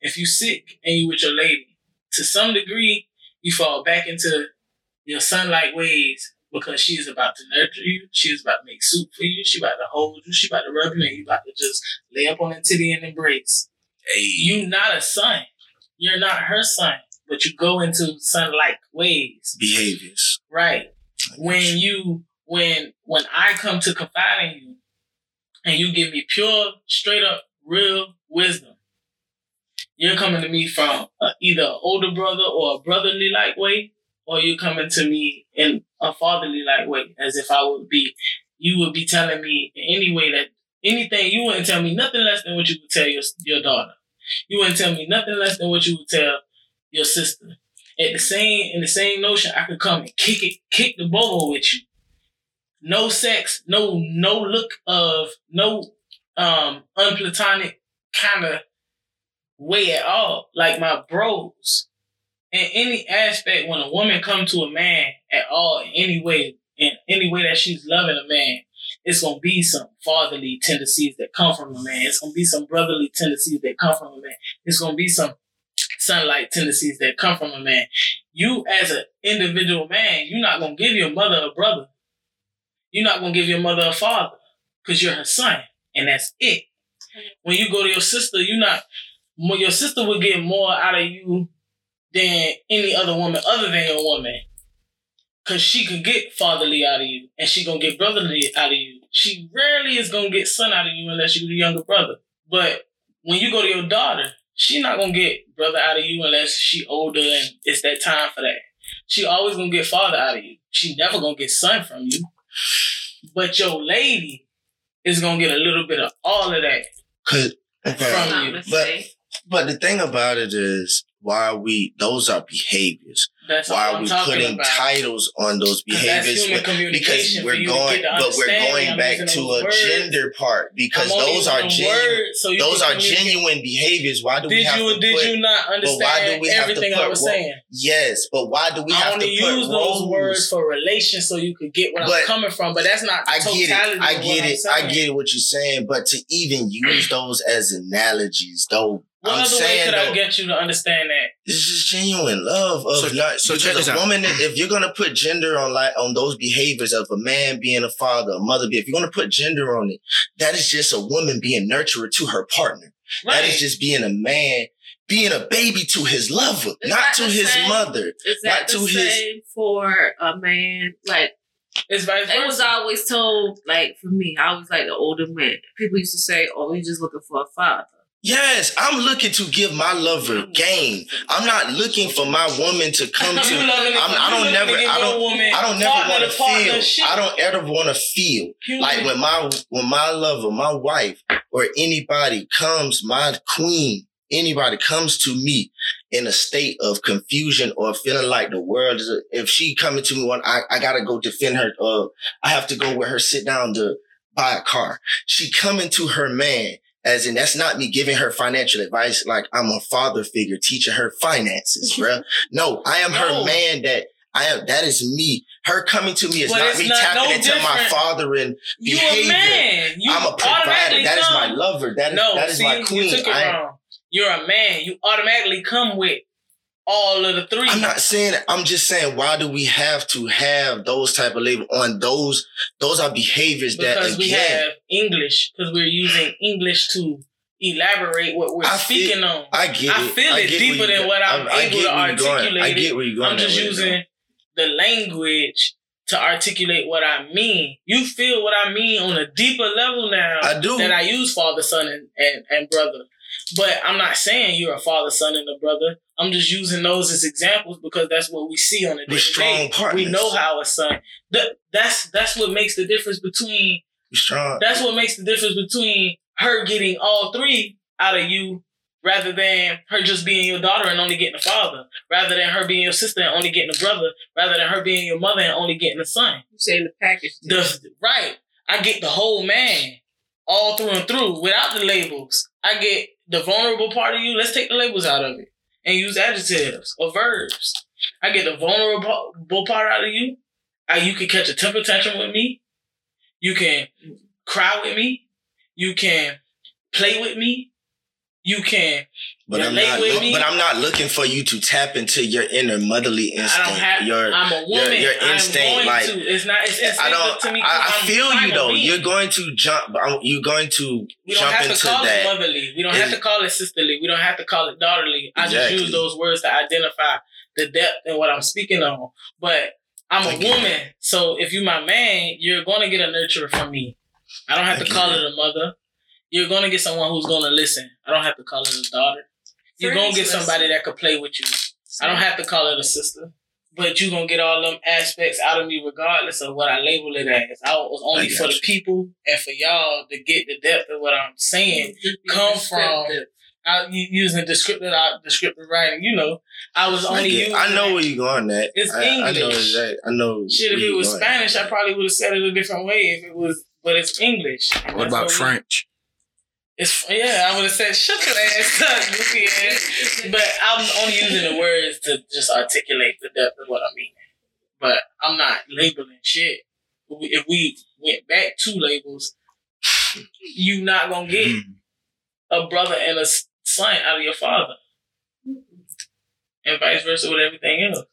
if you sick and you with your lady, to some degree, you fall back into your son-like ways because she's about to nurture you. She's about to make soup for you. She about to hold you. She about to rub you, and you about to just lay up on that titty and embrace. Hey, You not a son. You're not her son, but you go into son-like ways, Behaviors. right? When you when when I come to confide in you, and you give me pure, straight up, real wisdom. You're coming to me from uh, either an older brother or a brotherly like way, or you're coming to me in a fatherly like way, as if I would be, you would be telling me in any way that anything, you wouldn't tell me nothing less than what you would tell your, your daughter. You wouldn't tell me nothing less than what you would tell your sister. At the same, in the same notion, I could come and kick it, kick the bobo with you. No sex, no, no look of, no, um, unplatonic kind of way at all. Like my bros, in any aspect, when a woman come to a man at all, in any way, in any way that she's loving a man, it's gonna be some fatherly tendencies that come from a man. It's gonna be some brotherly tendencies that come from a man. It's gonna be some son-like tendencies that come from a man. You, as an individual man, you're not gonna give your mother a brother. You're not gonna give your mother a father because you're her son, and that's it. When you go to your sister, you're not. Your sister will get more out of you than any other woman other than your woman. Cause she can get fatherly out of you and she gonna get brotherly out of you. She rarely is gonna get son out of you unless you're the younger brother. But when you go to your daughter, she not gonna get brother out of you unless she older and it's that time for that. She always gonna get father out of you. She never gonna get son from you. But your lady is gonna get a little bit of all of that. Cause okay. From you. mistake. But the thing about it is why are we those are behaviors. That's Why are we putting about. titles on those behaviors? because we're going, but we're going back to a words. gender part because those are genuine. words so Those are genuine behaviors. Why do we Did have you to did put? you not why do understand we have to everything I was saying? Yes, but why do we I have to put use those roles? words for relation so you could get what But I'm coming from, but that's not I get it. I get it. I get what you're saying. But to even use those as analogies, though, What I'm other way could though, I get you to understand that? it's just genuine love of So- not so check because this a out. woman. If you're gonna put gender on like on those behaviors of a man being a father, a mother, be if you're gonna put gender on it, that is just a woman being nurturer to her partner. Right. That is just being a man being a baby to his lover, Is not to his same? mother. Is Not that to the his- same for a man? Like It's vice it was always told, like for me, I was like the older man. People used to say, "Oh, you're just looking for a father." Yes, I'm looking to give my lover game. I'm not looking for my woman to come to. I'm- I don't never- I don't- woman I don't never want to to feel. I don't ever want to feel like when my when my lover, my wife, or anybody comes, my queen, anybody comes to me in a state of confusion or feeling like the world is. If she coming to me, one, I I gotta go defend her. Uh, I have to go with her, sit down to buy a car. She coming to her man. As in, that's not me giving her financial advice. Like I'm a father figure teaching her finances, bruh. No, I am No. her man. That I am. That is me. Her coming to me is But not me not tapping no into my different. father and You behavior. a man. You I'm a provider. That is my lover. That is no, that is see, my you queen. took it I, wrong. You're a man. You automatically come with all of the three. I'm not saying. I'm just saying why do we have to have those type of labels on those? Those are behaviors because that we have English. Because we're using English to elaborate what we're I feel- speaking on. I get I feel it deeper than what I'm I- I able get to going. articulate I get where you're going. I'm just using the language to articulate what I mean. You feel what I mean on a deeper level now I do. that I use father, son, and, and, and brother. But I'm not saying you're a father, son, and a brother. I'm just using those as examples because that's what we see on a We're day strong partners. We know how a son. That, that's that's what makes the difference between We're strong. that's what makes the difference between her getting all three out of you rather than her just being your daughter and only getting a father, rather than her being your sister and only getting a brother, rather than her being your mother and only getting a son. You saying the package? The right, I get the whole man all through and through without the labels. I get the vulnerable part of you. Let's take the labels out of it and use adjectives or verbs. I get the vulnerable part out of you. Uh, you can catch a temper tantrum with me. You can cry with me. You can play with me. You can. But I'm not. look- but I'm not looking for you to tap into your inner motherly instinct. I don't have. your I'm a woman. your I'm instinct, like- to. It's not. It's, I don't. to me. I, I I'm feel you though. being. You're going to jump. You're going to We don't jump have to into call it that. motherly. We don't have to call it sisterly. We don't have to call it daughterly. I just use those words to identify the depth in what I'm speaking on. But I'm I a woman, so if you're my man, you're going to get a nurturer from me. I don't have I to call it. it a mother. You're going to get someone who's going to listen. I don't have to call it a daughter. You're going to get somebody that could play with you. I don't have to call it a sister. But you're gonna get all them aspects out of me regardless of what I label it as. I was only I for got the people and for y'all to get the depth of what I'm saying. Just be come descriptive. I u- using descriptive uh, descriptive writing, you know. I was I, only get- using I know that. where you're going at. It's I, I know English. exactly. I know. shit. If it was going. Spanish, I probably would have said it a different way. If it was, but it's English. What about we- French? It's yeah. I would have said shut your ass up, goofy ass. But I'm only using the words to just articulate the depth of what I mean. But I'm not labeling shit. If we went back to labels, you not gonna get Mm. a brother and a son out of your father, and vice versa with everything else.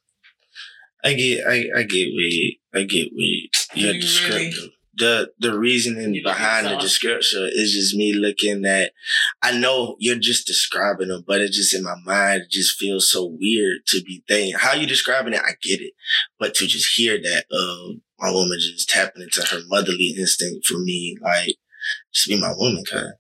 I get. I, I get where I get you, you're You descriptive. The the reasoning behind the description is just me looking at. I know you're just describing them, but it just in my mind it just feels so weird to be thinking how you describing it. I get it, but to just hear that um my woman just tapping into her motherly instinct for me, like just be my woman, kind.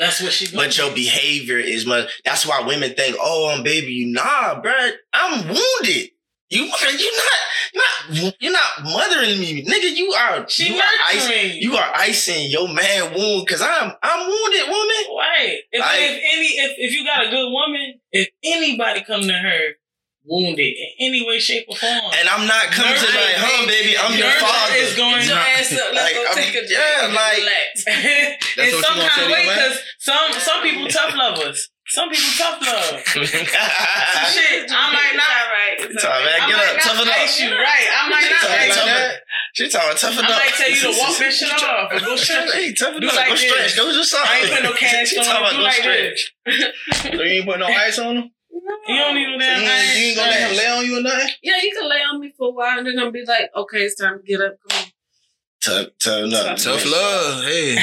That's what she's. But your behavior is much. That's why women think, "Oh, I'm baby you." Nah, bruh, I'm wounded. You, you not, not, you're not mothering me, nigga. You are, she you are ice, you are icing your man wound because I'm, I'm wounded, woman. Right. If, Like- if any if, if you got a good woman, if anybody come to her wounded in any way, shape, or form, And I'm not coming to like, huh, baby, I'm your father. is going your ass up. Let's Like, go I'm- take a drink. yeah, like- relax. in some kind of way, because some some people tough lovers. Some people tough love. Some shit, I might It's not. all right. It's It's all all right, right. I get might up, not toughen up. you right. I might not talking ice tough you. She talking toughen I might tell you to walk that shit off go stretch Hey, it. toughen up. like go this. stretch. Go do something. I ain't put no cast She on talking about Do go like stretch. this. So you ain't put no ice on him? You don't need no So damn you, ain't- you ain't gonna let him lay on you or nothing? Yeah, you can lay on me for a while and then I'm be like, okay, it's time to get up. Come on. Tough, tough love. Tough love. Hey.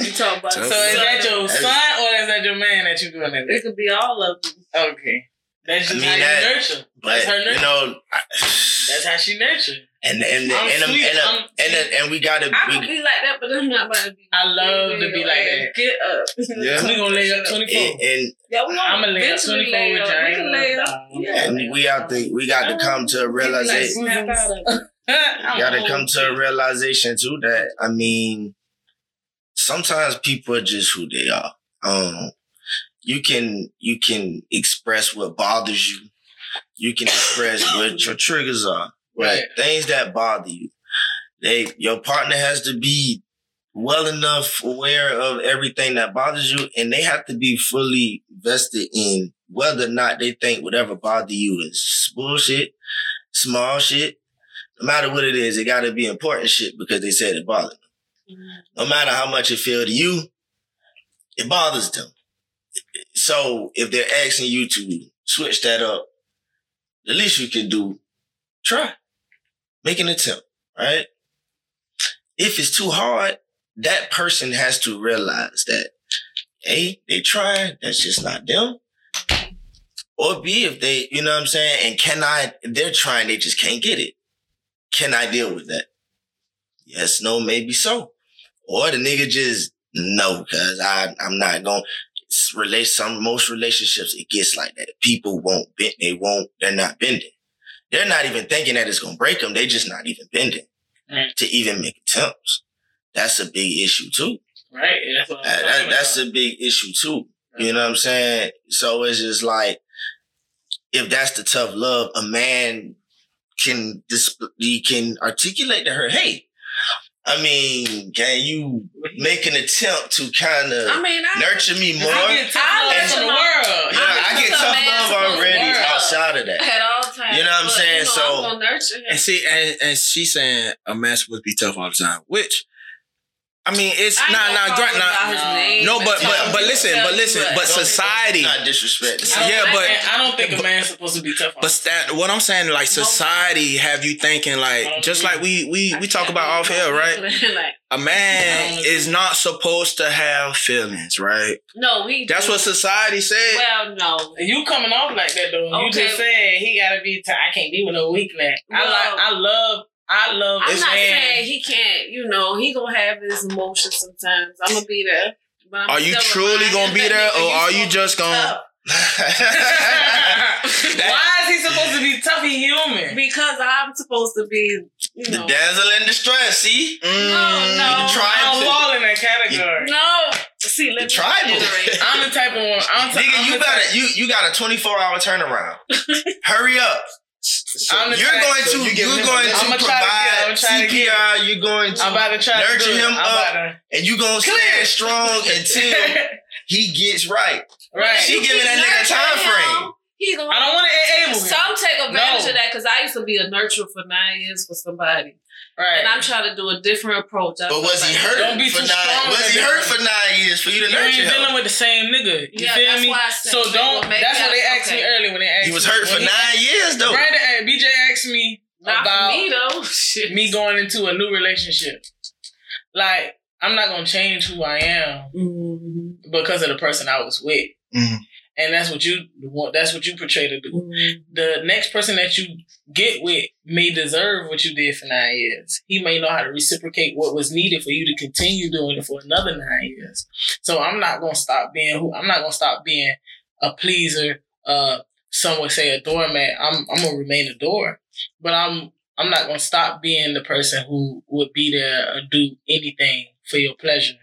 you talking about Tough So is that your son or is that your man that you're doing that It could be all of them. Okay. That's I just mean, how that- you nurture. But That's her you nurture. know, I- That's how she nurture. and and and I'm and, and, sweet. and, I'm and, and we gotta I we, could be like that, but I'm not about to be. I love to be like that. Get up. Yeah. We gonna lay up 24. and, and Yeah, we I'm gonna gonna lay up 24 with up. you. We can lay up. Um, yeah. and we have to we got to um, come to a realization. Snap out of it. I'm got to come to a realization too that I mean, sometimes people are just who they are. Um, you can you can express what bothers you. You can express what your triggers are. Right, Right. things that bother you. They your partner has to be well enough aware of everything that bothers you, and they have to be fully vested in whether or not they think whatever bother you is bullshit, small shit, no matter what it is, it got to be important shit because they said it bothered them. No matter how much it feel to you, it bothers them. So if they're asking you to switch that up, the least you can do, try. Make an attempt, right? If it's too hard, that person has to realize that A, they trying, that's just not them. Or B, if they, you know what I'm saying, and can I, they're trying, they just can't get it. Can I deal with that? Yes, no, maybe so. Or the nigga just no, cause I I'm not going to relate some most relationships it gets like that. People won't bend, they won't, they're not bending. They're not even thinking that it's gonna break them, they just not even bending Right. to even make attempts. That's a big issue too. Right. That's That- that- that's a big issue too. You know what I'm saying? So it's just like, if that's the tough love, a man can disp- he can articulate to her, hey, I mean, can you make an attempt to kind of I mean, I, nurture me more? I get tough I love let from the world. You know, I get tough love already work. outside of that. at all times. You know what I'm but, saying? You know, So- I'm gonna nurture him. And see, and, and she's saying a man supposed to be tough all the time, which I mean, it's I ain't not not call great. Not, out name no, but but but listen, but listen, but society, Not disrespect. Yeah, but- I don't think a man's supposed to be tough. But that what I'm saying, like society, have you thinking like just like we we we talk about off here, right? like, A man is not supposed to have feelings, right? no, we. That's do. what society said. Well, no. You coming off like that though? You just said he gotta be. T- I can't be with no weak man. I Well- like. I love. I love. I'm this not man. saying he can't. You know, he gonna have his emotions sometimes. I'm gonna be there. But I'm Are you truly gonna be there, or are you just gonna- Why is he supposed to be tough? He human. Because I'm supposed to be, you the dazzle in distress, see? No, Mm. no. You try I don't to- fall in that category. No. See, let me tried I'm the type of one. I'm, t- Nigga, I'm you the better type- you you got a 24 hour turnaround. Hurry up. I'm You're type- going so to you you're going to I'ma try to get- provide I'ma try to get CPR. You're going to I'm about to try to nurture do it. him I'm up, about and you're gonna Clear. stand strong until he gets right. right. She giving that nigga a time frame. He gonna I don't want to enable him. Some take advantage No. of that because I used to be a nurturer for nine years for somebody, Right. and I'm trying to do a different approach. I But was he like- hurt Don't be for too nine? strong Was he hurt for nine years for you to you nurture ain't dealing him? with the same nigga. You Yeah, feel that's me? why I said So maybe- don't. maybe that's what they I- asked me okay. earlier when they asked me. He was me- hurt for when he- nine years though. Brandon, BJ asked me Not about me though. Shit. me going into a new relationship. Like I'm not gonna change who I am Mhm. because of the person I was with. Mhm. And that's what you want. That's what you portray to do. Mhm. The next person that you get with may deserve what you did for nine years. He may know how to reciprocate what was needed for you to continue doing it for another nine years. So I'm not gonna stop being who. I'm not gonna stop being a pleaser. Uh, some would say a doormat. I'm I'm gonna remain a door, but I'm I'm not gonna stop being the person who would be there or do anything for your pleasure,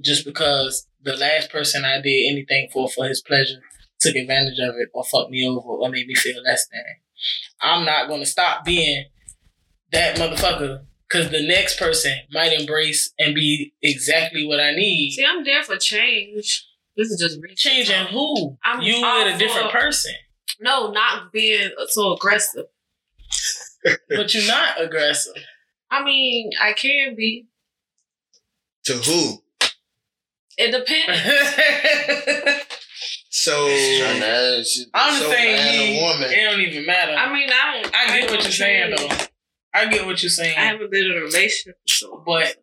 just because the last person I did anything for for his pleasure took advantage of it or fucked me over or made me feel less than. I'm not gonna stop being that motherfucker because the next person might embrace and be exactly what I need. See, I'm there for change. This is just reaching Changing who? I'm you all with a different for- person, No, not being so aggressive. but you're not aggressive. I mean, I can be. To who? It depends. So Trying to ask you- I'm so saying he, woman. it don't even matter. I mean, I don't. I get what don't you're saying change. though. I get what you're saying. I haven't been in a relationship so But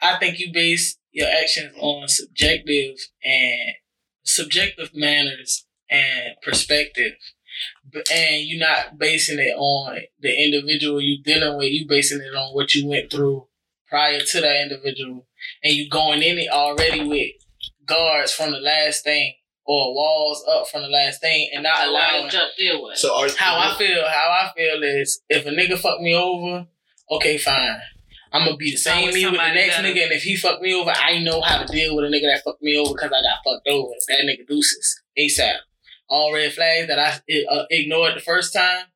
I think you base your actions on subjective and subjective manners and perspective. And you're not basing it on the individual you're dealing with. You're basing it on what you went through prior to that individual, and you going in it already with guards from the last thing or walls up from the last thing, and not allowing jump there with. So are how I feel, how I feel is if a nigga fuck me over, okay, fine. I'm gonna be the same Always me with the next better. nigga, and if he fuck me over, I know how to deal with a nigga that fucked me over because I got fucked over. That nigga deuces ASAP. All red flags that I uh, ignored the first time.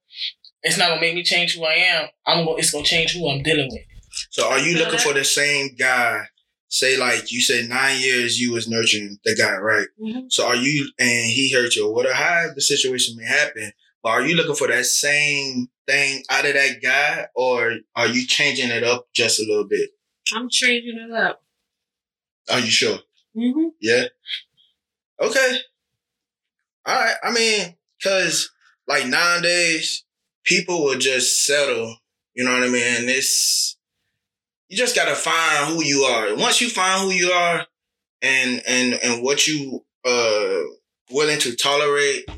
It's not gonna make me change who I am. I'm gonna. It's gonna change who I'm dealing with. So are you looking for the same guy? Say like you said nine years you was nurturing the guy, right? Mhm. So are you and he hurt you or whatever how the situation may happen, but are you looking for that same thing out of that guy or are you changing it up just a little bit? I'm changing it up. Are you sure? Mm-hmm. Yeah. Okay. All right. I mean, cause like nowadays, people will just settle. You know what I mean? It's you just gotta find who you are. Once you find who you are, and and and what you uh willing to tolerate,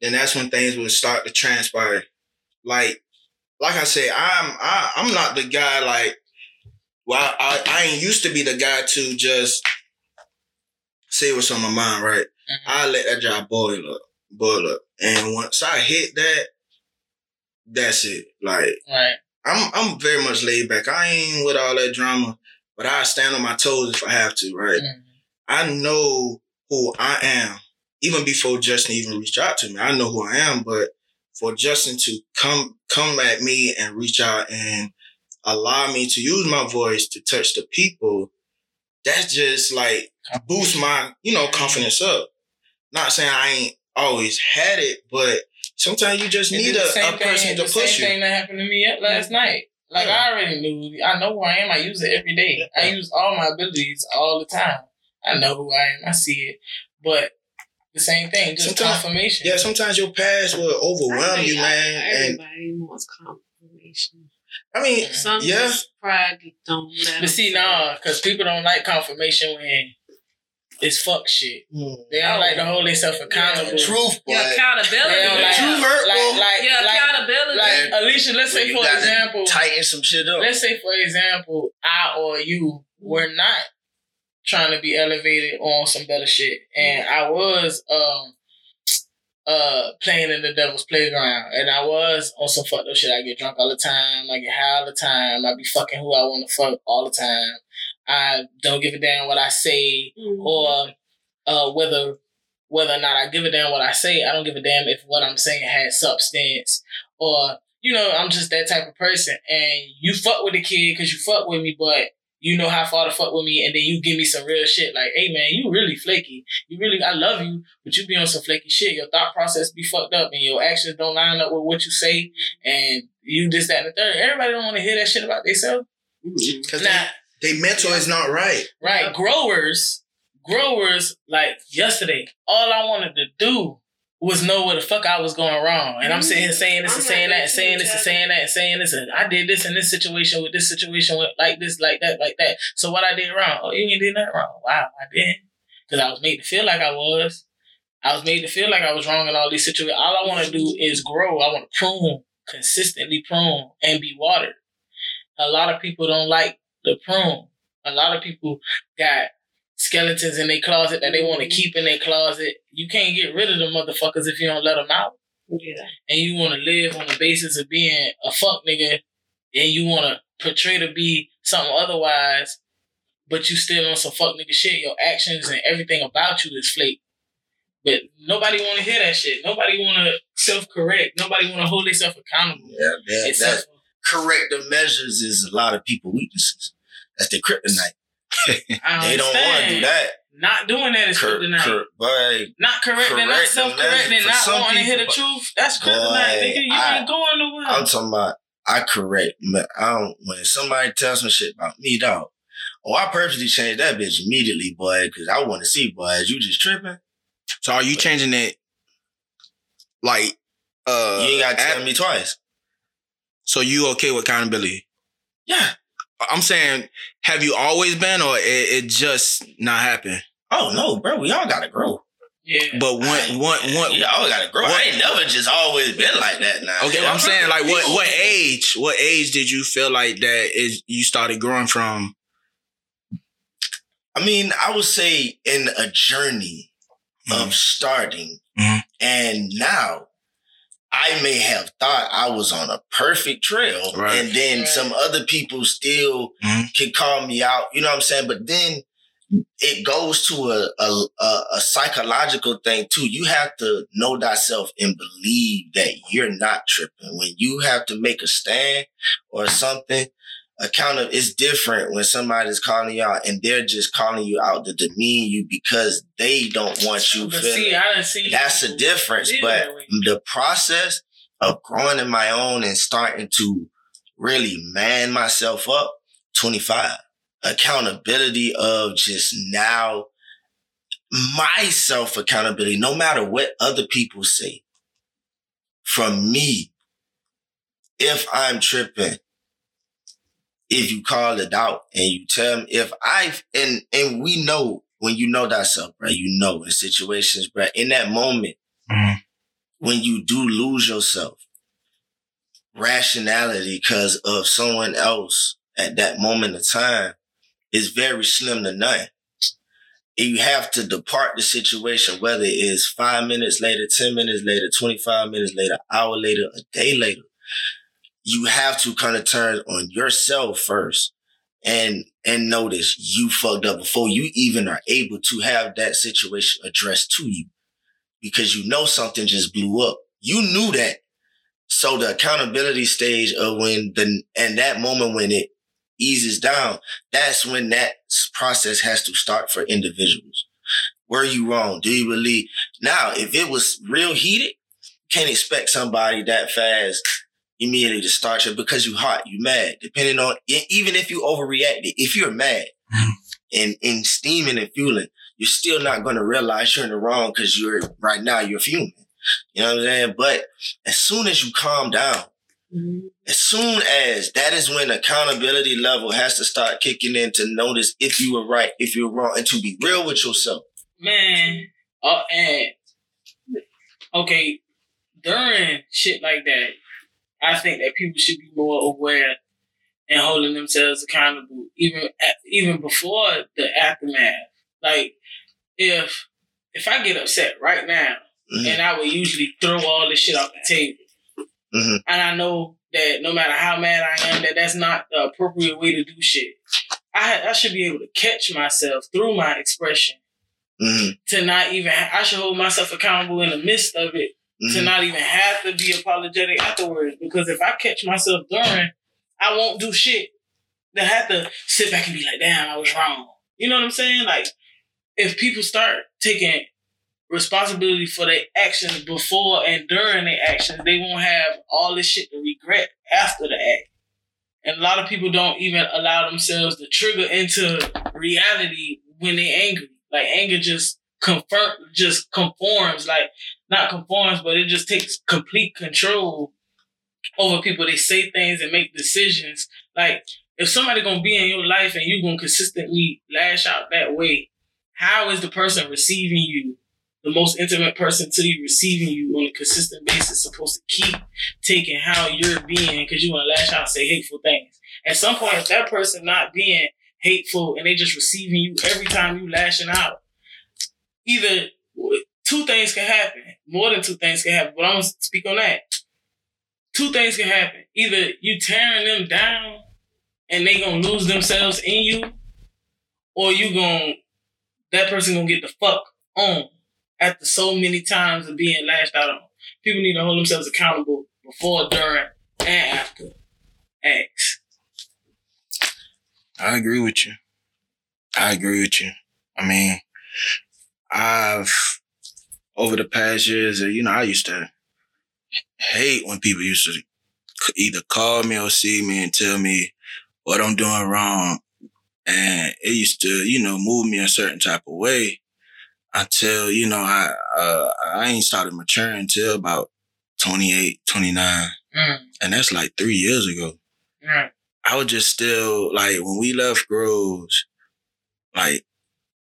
then that's when things will start to transpire. Like, like I said, I'm I, I'm not the guy like. Well, I, I ain't used to be the guy to just say what's on my mind, right? Mhm. I let that job boil up, boil up, and once I hit that, that's it. Like Right. I'm, I'm very much laid back. I ain't with all that drama, but I stand on my toes if I have to, right? Mhm. I know who I am, even before Justin even reached out to me. I know who I am, but for Justin to come come at me and reach out and allow me to use my voice to touch the people, that's just like boost my, you know, confidence up. Not saying I ain't always had it, but sometimes you just need did a, same a person thing, to push you. the same thing that happened to me last night. Like Yeah. I already knew. I know who I am. I use it every day. I use all my abilities all the time. I know who I am. I see it. But the same thing, just Sometimes- confirmation. Yeah, sometimes your past will overwhelm you, man. And Everybody wants confirmation. I mean, Some yeah, just pride don't let But see, them nah, because people don't like confirmation when it's fuck shit. They don't like to hold themselves accountable. Truth, boy. Your accountability. They don't like, Truth hurt, like, like, Your like, accountability. like, Alicia, let's say for example, Tighten some shit up. let's say for example, I or you were not trying to be elevated on some better shit, and I was um uh playing in the devil's playground, and I was on some fucked up shit. I get drunk all the time, I get high all the time, I be fucking who I want to fuck all the time. I don't give a damn what I say Mhm. or uh, whether whether or not I give a damn what I say. I don't give a damn if what I'm saying has substance or you know I'm just that type of person. And you fuck with the kid because you fuck with me, but you know how far to fuck with me, and then you give me some real shit like, "Hey man, you really flaky. You really, I love you, but you be on some flaky shit. Your thought process be fucked up, and your actions don't line up with what you say, and you this, that, and the third. Everybody don't want to hear that shit about themselves. Because Now, they, they mental is not right. Right. Growers, growers, like yesterday, all I wanted to do was know where the fuck I was going wrong. And I'm sitting here saying this and I'm saying that saying this and saying that and saying this. And I did this in this situation with this situation with like this, like that, like that. So what I did wrong? Oh, you ain't did nothing wrong. Wow, I did. Because I was made to feel like I was. I was made to feel like I was wrong in all these situations. All I want to do is grow. I want to prune, consistently prune, and be watered. A lot of people don't like the prune. A lot of people got skeletons in their closet that they want to mm-hmm. keep in their closet. You can't get rid of the motherfuckers if you don't let them out. Yeah. And you want to live on the basis of being a fuck nigga, and you want to portray to be something otherwise, but you still on some fuck nigga shit. Your actions and everything about you is flake. But nobody want to hear that shit. Nobody want to self correct. Nobody want to hold themselves accountable. Yeah, that, Except that corrective measures is a lot of people weaknesses. That's the kryptonite. They don't want to do that. Not doing that is Cor- kryptonite. cor- boy, Not correcting, not self correcting, for not some wanting to hear the people, truth. That's kryptonite, nigga. You I- ain't going nowhere. I'm talking about I correct. but I don't when somebody tells me shit about me, dog. Oh, I purposely changed that bitch immediately, boy, because I want to see, boy, you just tripping? So are you changing it? Like, uh, you ain't got to app- tell me twice. So you okay with accountability? Yeah. I'm saying, have you always been, or it, it just not happened? Oh no, bro. We all gotta grow. Yeah. But one, one, one. We all gotta grow. What- I ain't never just always been like that. Now. Okay, I'm saying like what what age? What age did you feel like that is you started growing from? I mean, I would say in a journey of starting, Mhm. and now I may have thought I was on a perfect trail, Right. and then Right. some other people still Mhm. can call me out. You know what I'm saying? But then it goes to a, a a a psychological thing too. You have to know thyself and believe that you're not tripping when you have to make a stand or something. Account of it's different when somebody's calling you out and they're just calling you out to demean you because they don't want you But feeling. see, I done seen That's the difference. But the process of growing in my own and starting to really man myself up, 25. Accountability of just now my self accountability, no matter what other people say. From me, if I'm tripping, if you call it out and you tell me if I and and we know when you know thyself, right? You know in situations, right? In that moment, Mhm. when you do lose yourself, rationality because of someone else at that moment of time is very slim to none. And you have to depart the situation, whether it is five minutes later, 10 minutes later, 25 minutes later, hour later, a day later. You have to kind of turn on yourself first and and notice you fucked up before you even are able to have that situation addressed to you because you know something just blew up. You knew that. So the accountability stage of when the and that moment when it eases down, that's when that process has to start for individuals. Were you wrong? Do you believe? Now, if it was real heated, can't expect somebody that fast immediately to start you because you hot, you mad. Depending on even if you overreacted, if you're mad mm-hmm. and and steaming and fueling, you're still not going to realize you're in the wrong because you're right now you're fuming. You know what I'm saying? But as soon as you calm down, mm-hmm. as soon as that is when accountability level has to start kicking in to notice if you were right, if you're wrong, and to be real with yourself. Man, oh, and okay, during shit like that, I think that people should be more aware and holding themselves accountable, even even before the aftermath. Like, if if I get upset right now, Mhm. and I would usually throw all this shit off the table, Mhm. and I know that no matter how mad I am, that that's not the appropriate way to do shit. I I should be able to catch myself through my expression Mhm. to not even I should hold myself accountable in the midst of it to Mhm. not even have to be apologetic afterwards. Because if I catch myself during I won't do shit to have to sit back and be like damn I was wrong. You know what I'm saying? Like if people start taking responsibility for their actions before and during their actions they won't have all this shit to regret after the act. And a lot of people don't even allow themselves to trigger into reality when they're angry. Like anger just confirm just conforms. Like not conforms but it just takes complete control over people. They say things and make decisions. Like if somebody gonna be in your life and you gonna consistently lash out that way how is the person receiving you? The most intimate person to you receiving you on a consistent basis supposed to keep taking how you're being because you want to lash out and say hateful things. At some point if that person not being hateful and they just receiving you every time you lashing out either two things can happen. More than two things can happen, but I'm gonna speak on that. Two things can happen. Either you tearing them down and they gonna lose themselves in you, or you gonna that person gonna get the fuck on after so many times of being lashed out on. People need to hold themselves accountable before, during, and after acts. I agree with you. I agree with you. I mean, I've over the past years, you know, I used to hate when people used to either call me or see me and tell me what I'm doing wrong. And it used to, you know, move me a certain type of way until, you know, I uh, I ain't started maturing until about 28, 29. Mm. and that's like three years ago. I was just still like when we left Groves, like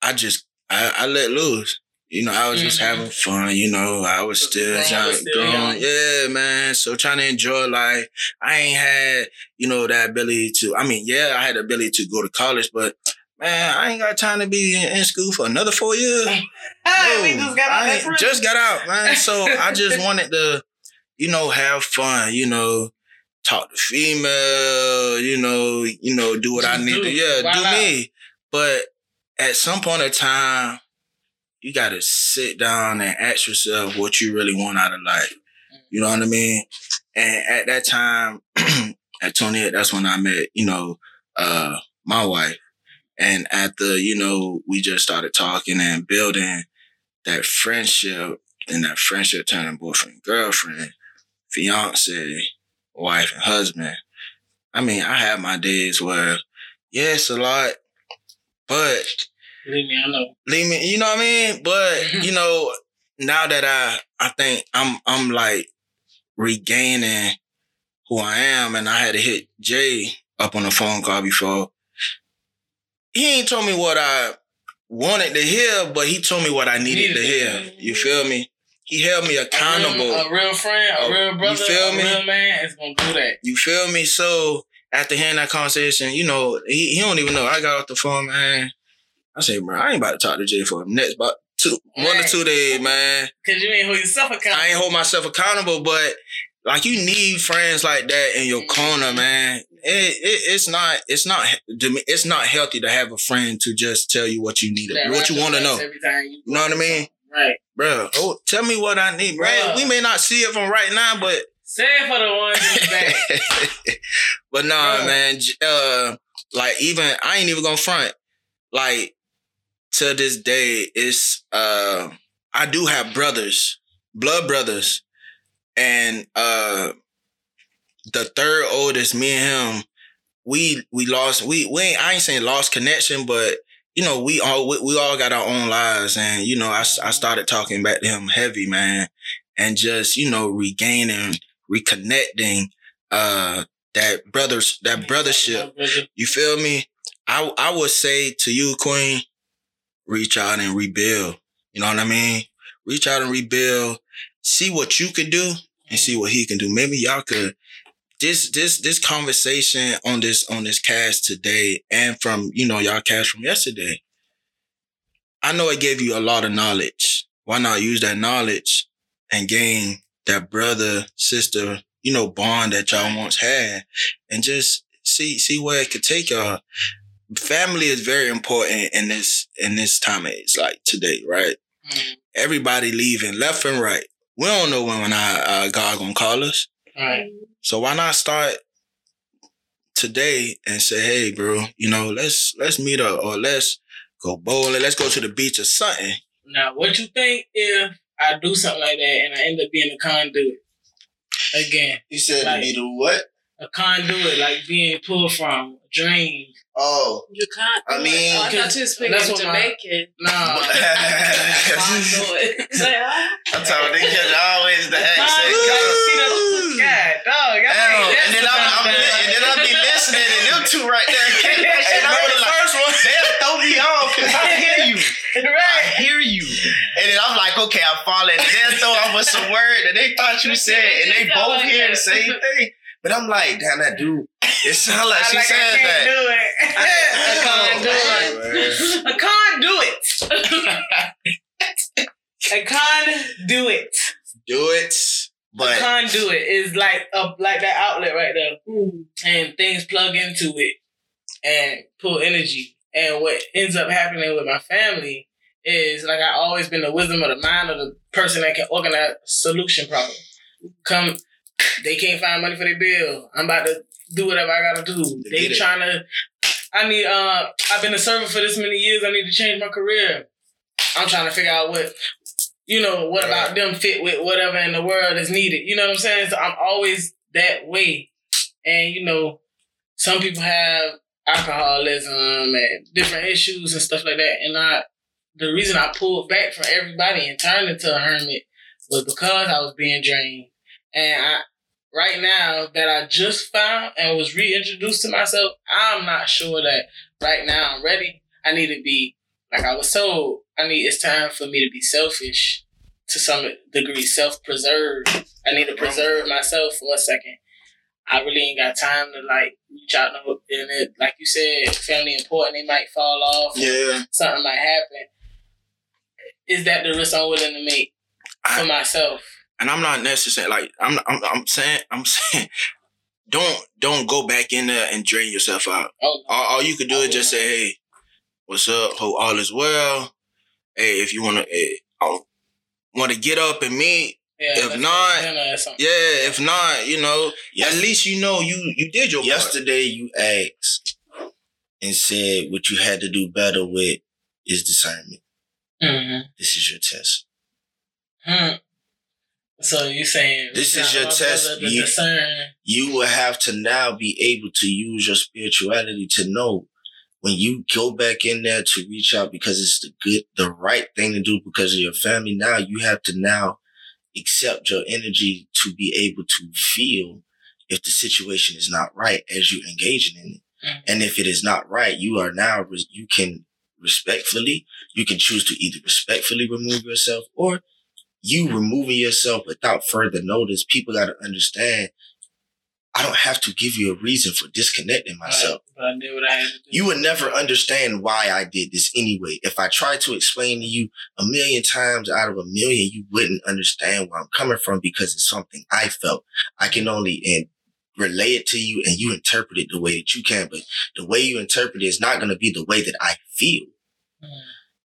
I just I, I let loose. You know, I was just Mhm. having fun. You know, I was still grown, trying, still grown. young. Yeah, man. So trying to enjoy life. I ain't had you know that ability to. I mean, yeah, I had the ability to go to college, but man, I ain't got time to be in, in school for another four years. Hey, we No, just got out I just got out, man. So I just wanted to, you know, have fun. You know, talk to female. You know, you know, do what I need do to. Yeah, Wild do out. me. But at some point in time, you got to sit down and ask yourself what you really want out of life. You know what I mean? And at that time, at 28, that's when I met, you know, uh, my wife. And after, you know, we just started talking and building that friendship, and that friendship turning boyfriend, girlfriend, fiance, wife, and husband. I mean, I have my days where, yeah, a lot, but Believe me, I know. leave me, you know what I mean? But, you know, now that I, I think I'm, I'm like regaining who I am, and I had to hit Jay up on the phone call before. He ain't told me what I wanted to hear, but he told me what I needed Needed to hear. You feel me? He held me A real, accountable. a real friend, a Oh, real you brother, feel a me? real man is gonna do that. You feel me? So after hearing that conversation, you know, he, he don't even know. I got off the phone, man. I say, bro, I ain't about to talk to Jay for the next about two, one or two days, man. Cause you ain't hold yourself accountable. I ain't hold myself accountable, but like you need friends like that in your corner, man. It, it it's not it's not it's not healthy to have a friend to just tell you what you need, That what you right want to know, Every time you, You know what I mean? Right. bro. Oh, tell me what I need, bro. We may not see it from right now, but Say it for the ones back. but nah, Bruh. man. Uh, like even I ain't even gonna front. Like to this day, it's uh I do have brothers, blood brothers, and uh the third oldest, me and him, we we lost we we ain't I ain't saying lost connection, but you know we all we, we all got our own lives, and you know I I started talking back to him heavy, man, and just you know regaining, reconnecting, uh that brothers that brothership. You feel me? I I would say to you, Queen, reach out and rebuild. You know what I mean? Reach out and rebuild. See what you can do and see what he can do. Maybe y'all could this this this conversation on this on this cast today and from you know y'all cast from yesterday. I know it gave you a lot of knowledge. Why not use that knowledge and gain that brother sister you know bond that y'all once had and just see see where it could take y'all. Family is very important in this in this time. It's like today, right? Mm, Everybody leaving left and right. We don't know when when our, uh, God gonna call us. Right. So why not start today and say, hey, bro, you know, let's let's meet up or let's go bowling, let's go to the beach or something. Now, what you think if I do something like that and I end up being a conduit? Again, You said Like- me to what? a conduit, like being pulled from a dream. Oh, You can't. I mean- oh, I thought you were speaking That's my- Jamaican. No. Can't do it. Say. I'm talking. They catch always the Conduit, accent. see the God, dog. y'all ain't- and then I'm, I'm li- and then I be listening, and them two right there. Can't. I Remember the like, first one? they'll throw me off because I hear you. I hear you. And then I'm like, okay, I'm following. And then throw out with some word that they thought you said, and they both hear the same thing. But I'm like, damn, that dude. It sounds like I she like said I can't that. do it. I, I can't do it. Oh, a conduit. A conduit. Do it. But a conduit is like a like that outlet right there, and things plug into it and pull energy. And what ends up happening with my family is like I always been the wisdom of the mind of the person that can organize solution problem. Come, they can't find money for their bill. I'm about to do whatever I gotta do. They They trying to. I need. Uh, I've been a server for this many years. I need to change my career. I'm trying to figure out what, you know, what about them fit with whatever in the world is needed. You know what I'm saying? So I'm always that way. And you know, some people have alcoholism and different issues and stuff like that. And I, the reason I pulled back from everybody and turned into a hermit was because I was being drained. And I, right now that I just found and was reintroduced to myself, I'm not sure that right now I'm ready. I need to be like I was told. I need it's time for me to be selfish to some degree, self preserve. I need to preserve myself for a second. I really ain't got time to like reach out no and it like you said, family important, they might fall off. Yeah. Something might happen. Is that the risk I'm willing to make for I- myself? And I'm not necessarily like I'm I'm I'm saying I'm saying don't don't go back in there and drain yourself out. Oh. All, all you could do is just say, "Hey, what's up? Hope all is well. Hey, if you wanna, hey, want to get up and meet, Yeah, if not, go to dinner or something. yeah. If not, you know, Yes- at least you know you you did your part. Yesterday you asked and said what you had to do better with is discernment. Mhm. This is your test. Hmm. So you saying This is your test. You- You will have to now be able to use your spirituality to know when you go back in there to reach out because it's the good, the right thing to do because of your family. Now you have to now accept your energy to be able to feel if the situation is not right as you're engaging in it. Mhm. And if it is not right, you are now, you can respectfully, you can choose to either respectfully remove yourself or you removing yourself without further notice. People got to understand, I don't have to give you a reason for disconnecting myself. But I did what I had to do. You would never understand why I did this anyway. If I tried to explain to you a million times out of a million, you wouldn't understand where I'm coming from because it's something I felt. I can only and relay it to you and you interpret it the way that you can, but the way you interpret it is not going to be the way that I feel. Mm.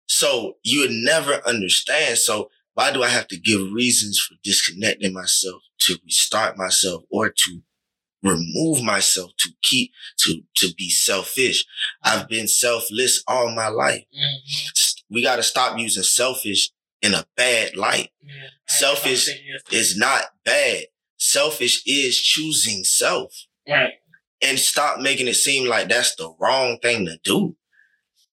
So you would never understand. So why do I have to give reasons for disconnecting myself to restart myself or to remove myself to keep to to be selfish? I've been selfless all my life. Mhm. We got to stop using selfish in a bad light. Yeah. I had a Selfish is not bad. Selfish is choosing self right. and stop making it seem like that's the wrong thing to do.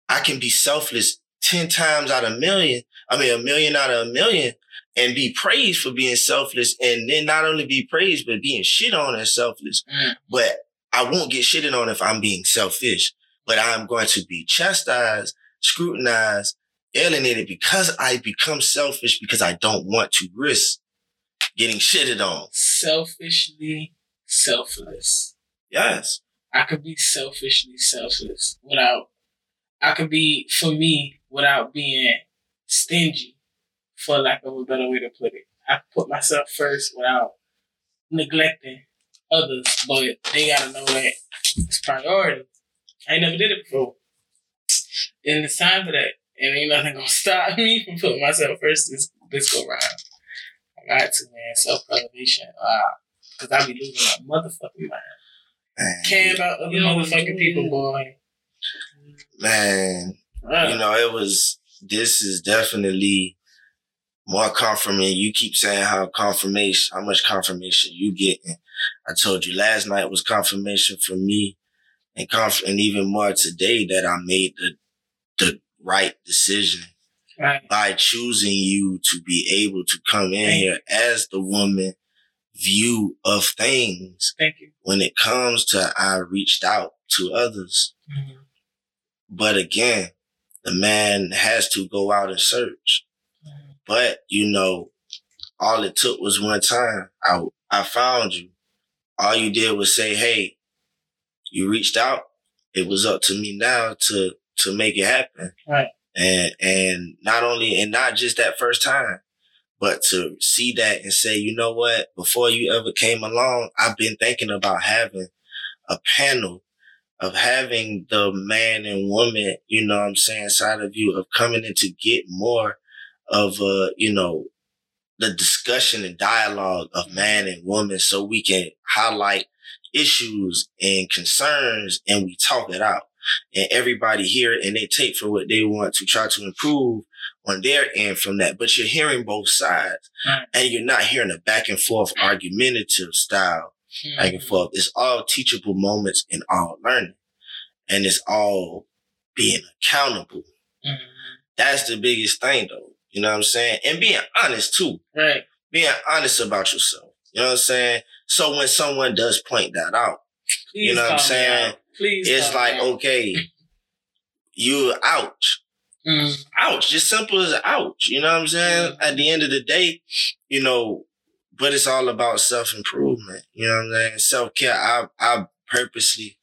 I can be selfless 10 times out of a million. I mean, a million out of a million and be praised for being selfless and then not only be praised, but being shit on as selfless. Mm. But I won't get shitted on if I'm being selfish, but I'm going to be chastised, scrutinized, alienated because I become selfish because I don't want to risk getting shitted on. Selfishly selfless. Yes. I could be selfishly selfless without. I could be for me without being stingy, for lack of a better way to put it. I put myself first without neglecting others, but they gotta know that it's priority. I ain't never did it before, and it's time for that. And ain't nothing gonna stop me from putting myself first this this go round. I got to man, self preservation. Uh, cause I be losing my motherfucking mind. Man, Care about other motherfucking people, boy. man, Uh, you know, it was, this is definitely more confirmation. You keep saying how confirmation, how much confirmation you getting. I told you last night was confirmation for me and conf- and even more today that I made the, the right decision right. by choosing you to be able to come in Thank here as the woman view of things Thank you. when it comes to I reached out to others. Mhm. But again, the man has to go out and search. But you know, all it took was one time. I I found you. All you did was say, "Hey, you reached out. It was up to me now to to make it happen." Right. And and not only and not just that first time, but to see that and say, you know what? Before you ever came along, I've been thinking about having a panel of having the man and woman, you know what I'm saying, side of you of coming in to get more of uh, you know, the discussion and dialogue of man and woman so we can highlight issues and concerns and we talk it out. And everybody hear it and they take for what they want to try to improve on their end from that. But you're hearing both sides and you're not hearing a back and forth argumentative style back and forth. It's all teachable moments and all learning. And it's all being accountable. Mhm. That's the biggest thing though. You know what I'm saying? And being honest too. Right. Being honest about yourself. You know what I'm saying? So when someone does point that out, Please you know what I'm saying? Please. it's like, out. okay, you ouch. Mm. ouch. Just simple as ouch. You know what I'm saying? At the end of the day, you know, but it's all about self improvement. You know what I'm saying? Self care. I I purposely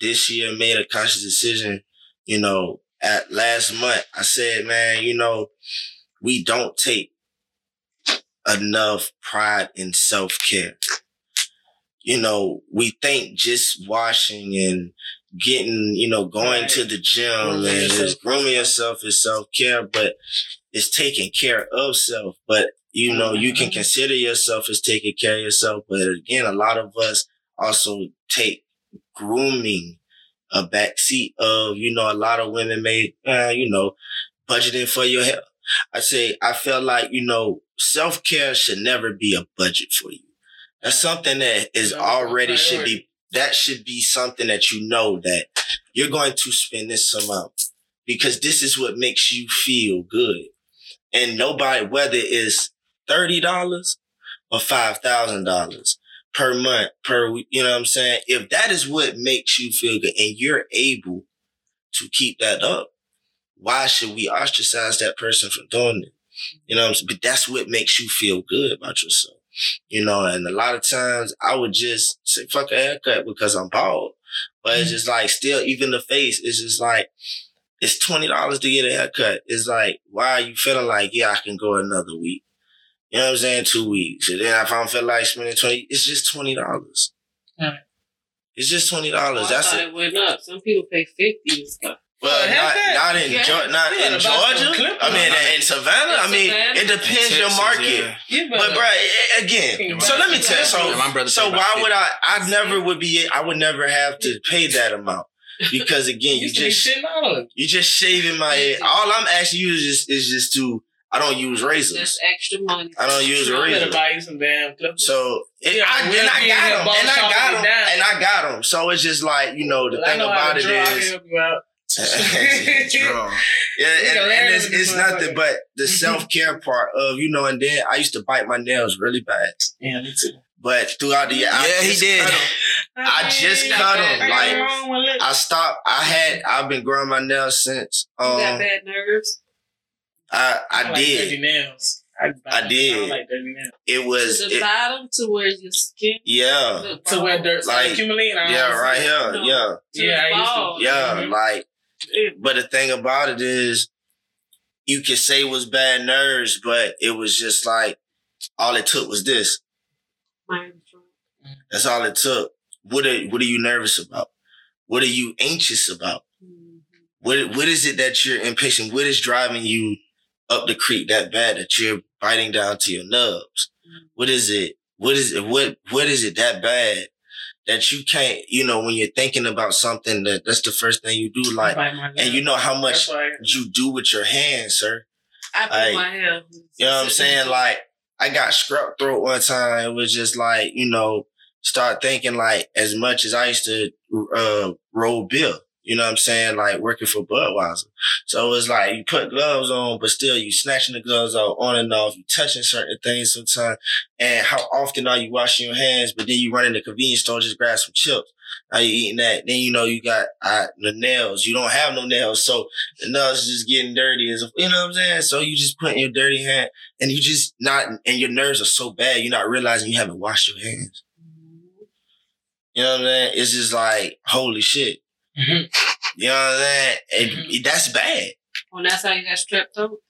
this year made a conscious decision. You know, at last month, I said, man, you know, we don't take enough pride in self care. You know, we think just washing and getting, you know, going Right. to the gym Grooming and yourself. just grooming yourself is self care, but it's taking care of self. But you know, you can consider yourself as taking care of yourself. But again, a lot of us also take grooming a backseat of, you know, a lot of women may, uh, you know, budgeting for your health. I say, I feel like, you know, self care should never be a budget for you. That's something that is That's already should be, that should be something that you know that you're going to spend this amount because this is what makes you feel good. And nobody, whether it's $30 or $5,000 per month, per week, you know what I'm saying? If that is what makes you feel good and you're able to keep that up, why should we ostracize that person from doing it? You know I'm saying? But that's what makes you feel good about yourself. You know, and a lot of times I would just say, fuck a haircut because I'm bald. But it's just like, still, even the face, it's just like, it's $20 to get a haircut. It's like, why are you feeling like, yeah, I can go another week? You know what I'm saying? Two weeks. And then if I don't feel like spending 20, it's just $20. Right. It's just $20. Oh, I That's thought it. it went up. Some people pay fifty and stuff. Well, not, not in Yeah. Geor- not You in gotta buy some Georgia. I mean, in Savannah. I mean, Savannah. it depends your market. yeah. But bro, again, so let me tell you. So, Yeah, so why would I? I never would be. I would never have to pay that amount because again, you used just you just shaving my head. All I'm asking you is just is just to. I don't use razors. That's extra money. I don't use a You razor. buy you some damn clippers. So it, Yeah, I, we'll and I got them, and I got them, and I got them. So it's just like you know the Well, thing know about to it draw, I can is, help you out. Draw. yeah, and, and it's, it's nothing but the self care part of you know. And then I used to bite my nails really bad, Yeah, me too. but throughout the year, I Yeah, he did. cut 'em. I just cut 'em, I like, got wrong. I stopped. I had. I've been growing my nails since. You got Um, bad nerves. I I like did. dirty nails. I, I did. I like nails. It was. to the It, bottom to where your skin. yeah. To where dirt Like, like, accumulating. Yeah. don't Right here. No. Yeah. To Yeah, I the used to- ball. Yeah. Mhm. Like. But the thing about it is, you can say it was bad nerves, but it was just like all it took was this. That's all it took. What are What are you nervous about? What are you anxious about? Mhm. What What is it that you're impatient? What is driving you up the creek that bad that you're biting down to your nubs? What is it? What is it? What What is it that bad that you can't? You know, when you're thinking about something, that that's the first thing you do. Like, and you know how much why. you do with your hands, sir. I put Like, my hair. You know what I'm saying? Like, I got strep throat one time. It was just like, you know, start thinking like as much as I used to uh, roll beer. You know what I'm saying? Like working for Budweiser. So it's like you put gloves on, but still you snatching the gloves out on and off. You touching certain things sometimes. And how often are you washing your hands? But then you run in the convenience store, just grab some chips. Now you eating that. Then you know you got uh, the nails. You don't have no nails. So the nails just getting dirty. As you know what I'm saying? So you just put in your dirty hand and you just not, and your nerves are so bad, you're not realizing you haven't washed your hands. You know what I'm saying? It's just like, holy shit. Mhm. You know what I'm saying? It- it- that's bad. Well, that's how you got strep throat.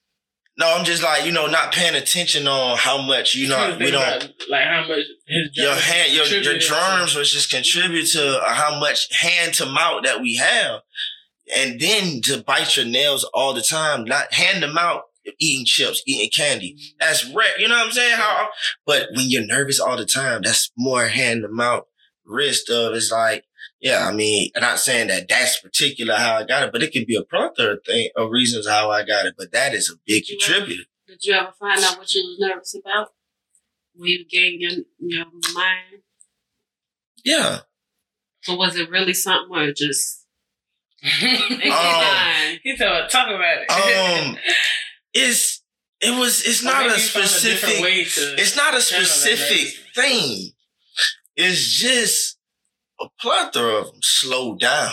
No, I'm just like, you know, not paying attention on how much, you know, we don't, about, like how much his your hand, your, your germs was just contribute to how much hand to mouth that we have. And then to bite your nails all the time, not hand them out, eating chips, eating candy. That's rare. You know what I'm saying? How, but when you're nervous all the time, that's more hand to mouth risk of it's like, yeah, I mean, I'm not saying that that's particular how I got it, but it could be a plethora of thing of reasons how I got it. But that is a big Yeah. contributor. Did you ever find out what you were nervous about? When you gained your, your mind? Yeah. So was it really something or just Um, mind? he told talk about it. Um, it's it was. It's Or not a you found different specific. to It's not a specific thing. It's just a plethora of them. Slow down.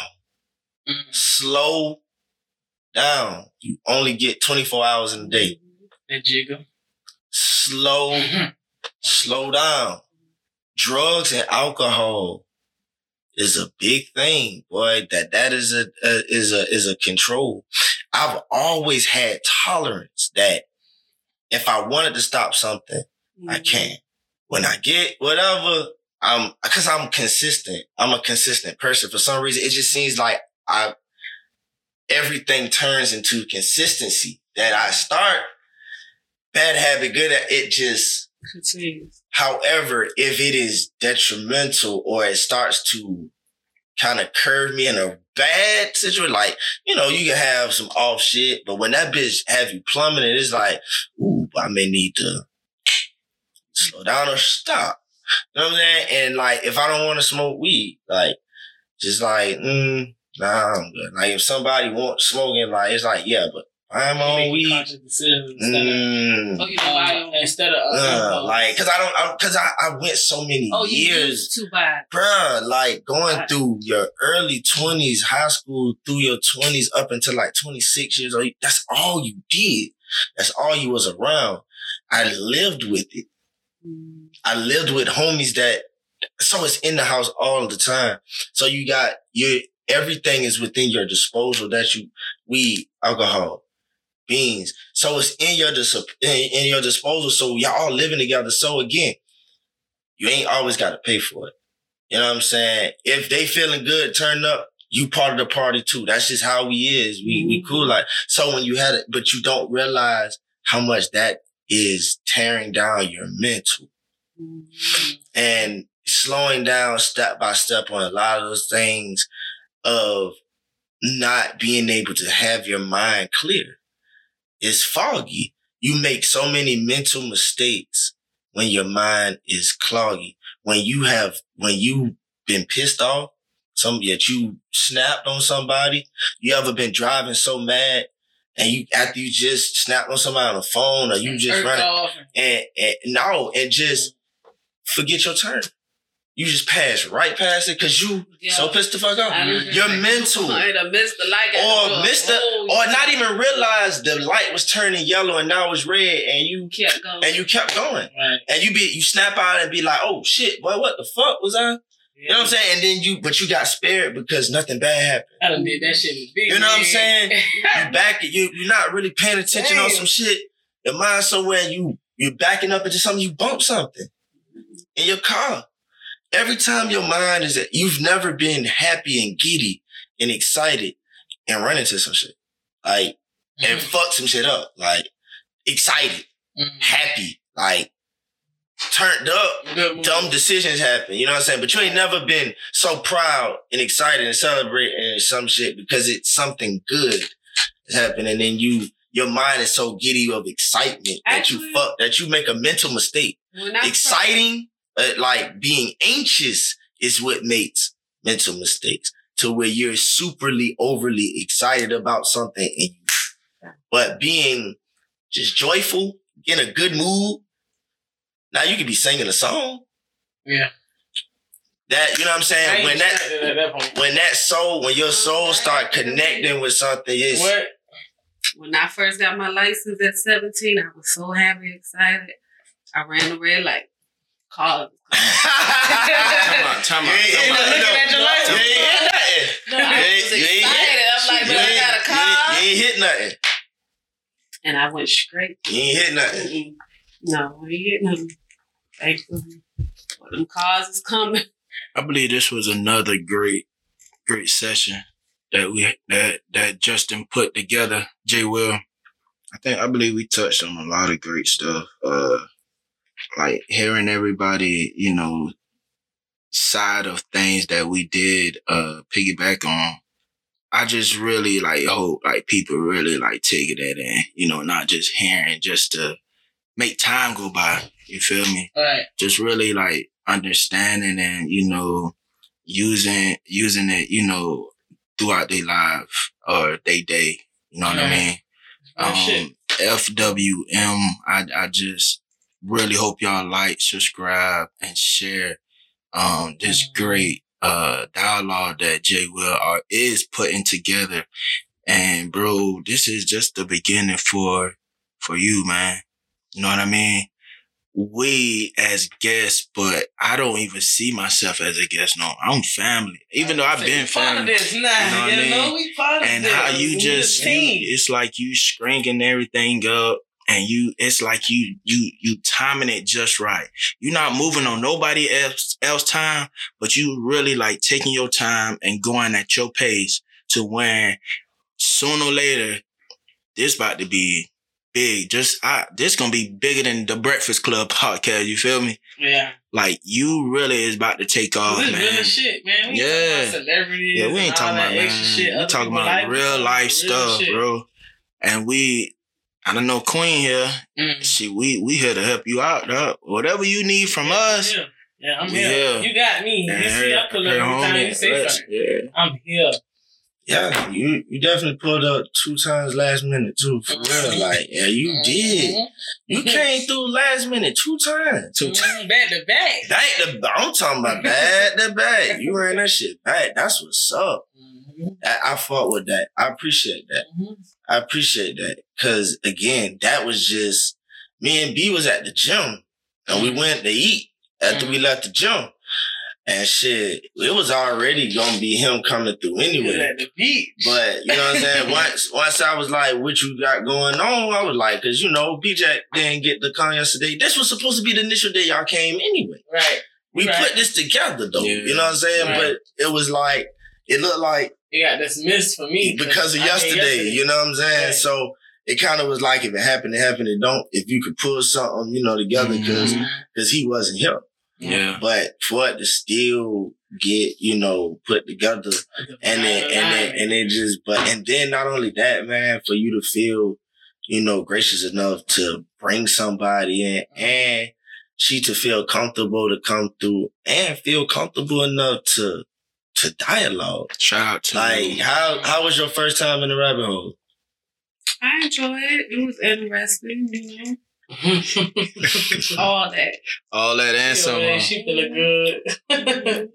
Mm. Slow down. You only get 24 hours in a day. That jiggle. Slow, Mhm. slow down. Drugs and alcohol is a big thing, boy. That that is a, a is a is a control. I've always had tolerance that if I wanted to stop something, I Mm-hmm. can. When I get whatever, I'm because I'm consistent. I'm a consistent person. For some reason, it just seems like I everything turns into consistency. That I start bad habit, good at it. Just Continues. however, if it is detrimental or it starts to kind of curve me in a bad situation, like you know, you can have some off shit, but when that bitch have you plummeting, it's like, ooh, I may need to slow down or stop. You know what I'm saying? And like, if I don't want to smoke weed, like, just like, mm, nah, I'm good. Like, if somebody wants smoking, like, it's like, yeah, but I'm You on make weed. conscious instead of Mm, Oh, you know why? instead of uh, uh, like, cause I don't, I, cause I, I went so many Oh, you years used to buy. bruh, like going Right. through your early 20s, high school, through your 20s, up until like 26 years old, that's all you did. That's all you was around. I lived with it. I lived with homies that, so it's in the house all the time. So you got your, everything is within your disposal that you, weed, alcohol, beans. So it's in your, dis- in, in your disposal. So y'all all living together. So again, you ain't always got to pay for it. You know what I'm saying? If they feeling good, turn up. You part of the party too. That's just how we is. We we mm-hmm. cool like so when you had it, but you don't realize how much that is tearing down your mental Mm. and slowing down step by step on a lot of those things of not being able to have your mind clear. It's foggy. You make so many mental mistakes when your mind is cloggy. When you have, when you been pissed off, some that you snapped on somebody. You ever been driving so mad and you after you just snapped on somebody on the phone or you just running and, and no, and just forget your turn. You just pass right past it because you Yeah. so pissed the fuck off. You're mental. I missed the light. Or missed the, oh, or not even realize the light was turning yellow and now it's red and you kept going. and you kept going. Right. And you be you snap out and be like, oh shit, boy, what the fuck was I? You know what I'm saying? And then you but you got spared because nothing bad happened. I done did that shit big You know what I'm saying? You back you you're not really paying attention on some shit. Your mind somewhere you you're backing up into something, you bump something in your car. Every time your mind is that you've never been happy and giddy and excited and run into some shit. Like and fuck some shit up. Like excited, Mhm. happy, like turned up dumb decisions happen. You know what I'm saying? But you ain't never been so proud and excited and celebrating some shit because it's something good that's happened, and then you your mind is so giddy of excitement that you fuck that you make a mental mistake. Exciting, uh, like being anxious, is what makes mental mistakes. To where you're superly overly excited about something, and but being just joyful, in a good mood. Now you could be singing a song. Yeah. That you know what I'm saying? When that that when that soul, when your soul start connecting with something, it's What? when I first got my license at 17, I was so happy, excited. I ran the red light. Called. Time out, time out, You ain't time hit out. nothing, Looking at your license. You ain't hit nothing. I was you ain't excited. Hit. I'm like, but I got a you car. ain't- You ain't hit nothing. And I went straight. You ain't hit nothing. Mm-mm. No, I ain't getting nothing. Thankfully. Well, them cars is coming. I believe this was another great, great session that we that that Justin put together. Jay Will. I think I believe we touched on a lot of great stuff. Uh like hearing everybody, you know, side of things that we did uh piggyback on. I just really like hope like people really like taking that in, you know, not just hearing just to make time go by. You feel me? Right. just really like understanding and you know using using it you know throughout their life or their day you know what i Right. mean Real shit. FWM. I I just really hope y'all like, subscribe, and share um this Mm-hmm. great uh dialogue that Jay Will are is putting together. And bro, this is just the beginning for for you, man. You know what I mean? We as guests, but I don't even see myself as a guest. No, I'm family. Even though I've been part of family this now. You know what I mean? we part of and this. how you We just you, it's like you stringing everything up and you it's like you you you timing it just right you're not moving on nobody else else time but you really like taking your time and going at your pace to when sooner or later this about to be big just I, this gonna be bigger than the breakfast club podcast you feel me yeah. like you really is about to take off this man real shit, man. We Yeah. celebrities. yeah, we ain't talking about man. shit. We talking about life. real life stuff, shit. bro. And we, I don't know, Queen here. Mm. She, we, we here to help you out, dog. Whatever you need from Yeah, us. I'm. Yeah, I'm here. here. You got me. and You see, I pull up every time you say something. Yeah. I'm here. Yeah, you you definitely pulled up two times last minute too, for real. Like, yeah, you did. Mhm. You came through last minute two times. Two times. Mhm. Back to back. Back to, I'm talking about back to back. You ran that shit back. That's what's up. Mhm. I, I fought with that. I appreciate that. Mhm. I appreciate that. Cause again, that was just me and B was at the gym and we went to eat after we left the gym. And shit, it was already gonna be him coming through anyway. at the beach. But you know what I'm saying? once once I was like, what you got going on? I was like, cause you know, BJ didn't get the con yesterday. This was supposed to be the initial day y'all came anyway. right. We Right. put this together though. Yeah. You know what I'm saying? Right. But it was like it looked like It got dismissed for me because of mean, yesterday, You know what I'm saying? Right. So it kind of was like if it happened, it happened. It don't. If you could pull something, you know, together because Mhm. he wasn't here. Yeah. But for it to still get you know put together and then and then and it just but and then not only that man for you to feel you know gracious enough to bring somebody in and she to feel comfortable to come through and feel comfortable enough to to dialogue Shout out to like how how was your first time in the rabbit hole I enjoyed it. It was interesting, you know. All that. all that and some. Yeah, uh, she feeling good.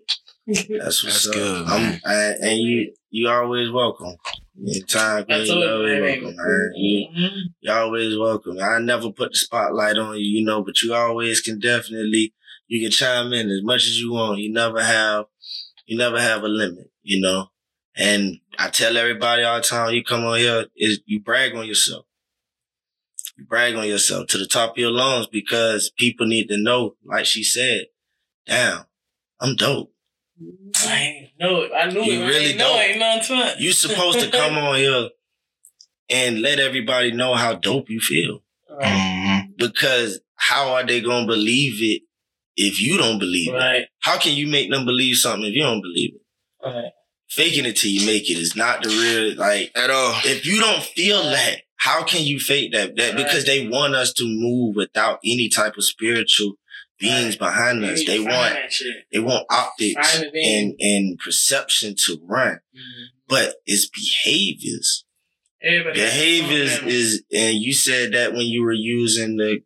that's what's That's good, I'm, man. I, and you you always welcome Anytime, time, man, you you, always welcome, man. You, Mhm. you always welcome. I never put the spotlight on you, you know, but you always can definitely you can chime in as much as you want. You never have you never have a limit, you know. And I tell everybody all the time, you come on here, is you brag on yourself. You brag on yourself to the top of your lungs because people need to know, like she said, damn, I'm dope. I ain't know it. I knew You it. really I ain't know don't. it. Ain't nothing to it. You supposed to come on here and let everybody know how dope you feel. Right. mhm. Because how are they gonna believe it if you don't believe it? How can you make them believe something if you don't believe it? Right. Faking it till you make it is not the real like At all. if you don't feel that, how can you fake that? That because they want us to move without any type of spiritual beings behind us. They want they want optics Find it in. and and perception to run. Mhm. But it's behaviors. Everybody behaviors is and you said that when you were using the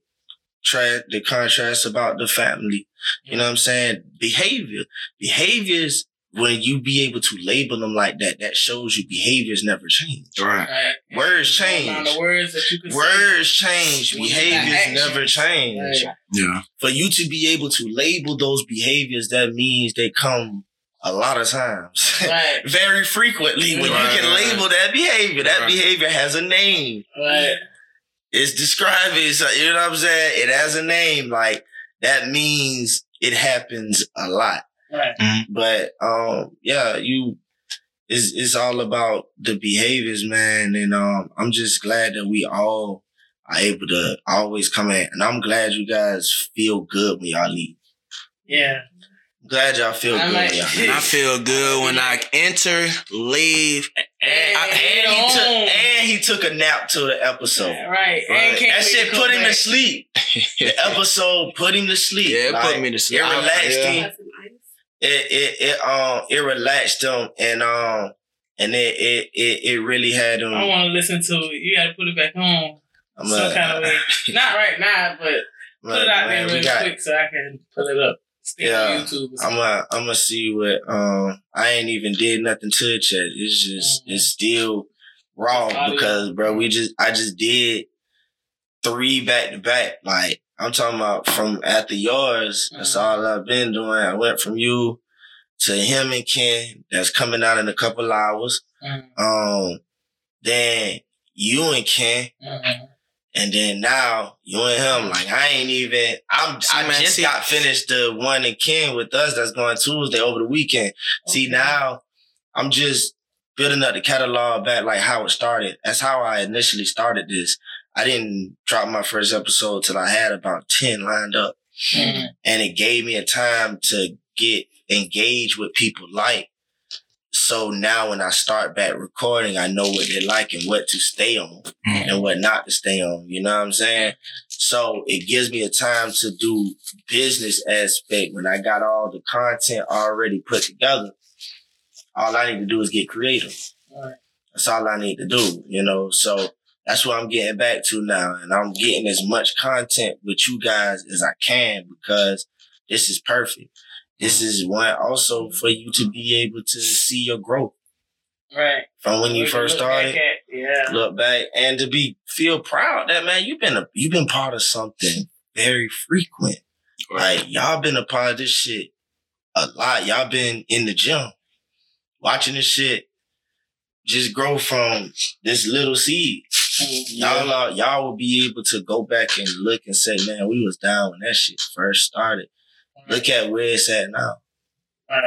tra- the contrast about the family you know what i'm saying behavior behaviors when you be able to label them like that that shows you behaviors never change Right. Right. words change of words that you can say. words change When you got behaviors never change Right. Yeah. for you to be able to label those behaviors that means they come a lot of times Right. very frequently when Right, you can right. label that behavior that Right. behavior has a name Right. it's describing it's, you know what I'm saying? It has a name. Like that means it happens a lot. Right. But um yeah, you it's it's all about the behaviors, man. And um I'm just glad that we all are able to always come in. And I'm glad you guys feel good when y'all leave. Yeah. I'm glad y'all feel I good like- when y'all I feel good when I enter, leave. And, I- and he took and he took a nap to the episode. Right. Right. And That shit put come him to sleep. The episode put him to sleep. Yeah, it Like, put me to sleep. It relaxed Yeah. him. Got some ice. It it it um it relaxed them and um and it it it, it really had him. I want to listen to it. You got to put it back on. I'm some a- kind of way. Not right now, but put it out man, there real quick so I can pull it up. Stay Yeah, on YouTube. or I'm gonna I'm gonna see what um I ain't even did nothing to it yet. It's just Mhm. it's still raw because bro, we just I just did three back to back. Like I'm talking about from after yours. That's Mhm. all I've been doing. I went from you to him and Ken. That's coming out in a couple hours. Mhm, Um, then you and Ken. mhm. And then now you and him, like I ain't even. I'm. See, I man, just see- got finished the one in Ken with us. That's going Tuesday over the weekend. See now, I'm just building up the catalog back, like how it started. That's how I initially started this. I didn't drop my first episode till I had about ten lined up, Mhm. and it gave me a time to get engaged with people like. So now when I start back recording, I know what they like and what to stay on Mm. and what not to stay on. You know what I'm saying? So it gives me a time to do business aspect when I got all the content already put together. All I need to do is get creative. Right. That's all I need to do, you know. So that's what I'm getting back to now. And I'm getting as much content with you guys as I can because this is perfect. This is one also for you to be able to see your growth Right. from when you We first look back started at- yeah. look back and to be feel proud that man you've been a you've been part of something very frequent. Like y'all been a part of this shit a lot. Y'all been in the gym watching this shit just grow from this little seed. Y'all are, y'all will be able to go back and look and say, man, we was down when that shit first started. Look at where it's at now. Right.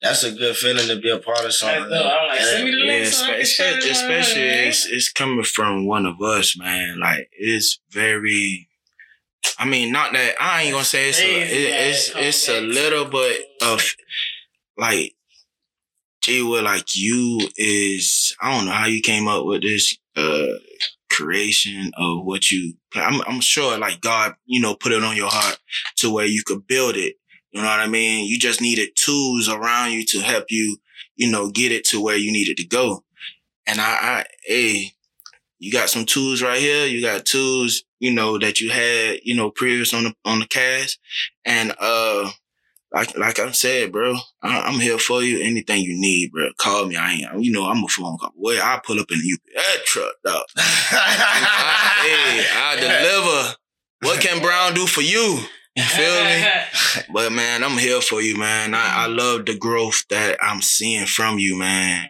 That's a good feeling to be a part of something. That's dope. I'm like, And send me the Yeah, link so I can espe- share it espe- on especially it's, it's coming from one of us, man. Like it's very. I mean, not that I ain't gonna say it's a, it, it's it's a little bit of like, gee, well, like you is I don't know how you came up with this uh creation of what you. I'm I'm sure like God, you know, put it on your heart to where you could build it. You know what I mean? You just needed tools around you to help you, you know, get it to where you needed to go. And I, I, hey, you got some tools right here. You got tools, you know, that you had, you know, previous on the on the cast. And uh, like like I said, bro, I, I'm here for you. Anything you need, bro, call me. I ain't, you know, I'm a phone call. Where I pull up in the UPS truck, dog. I, hey, I deliver. What can Brown do for you? You feel me? But man, I'm here for you, man. I, I love the growth that I'm seeing from you, man.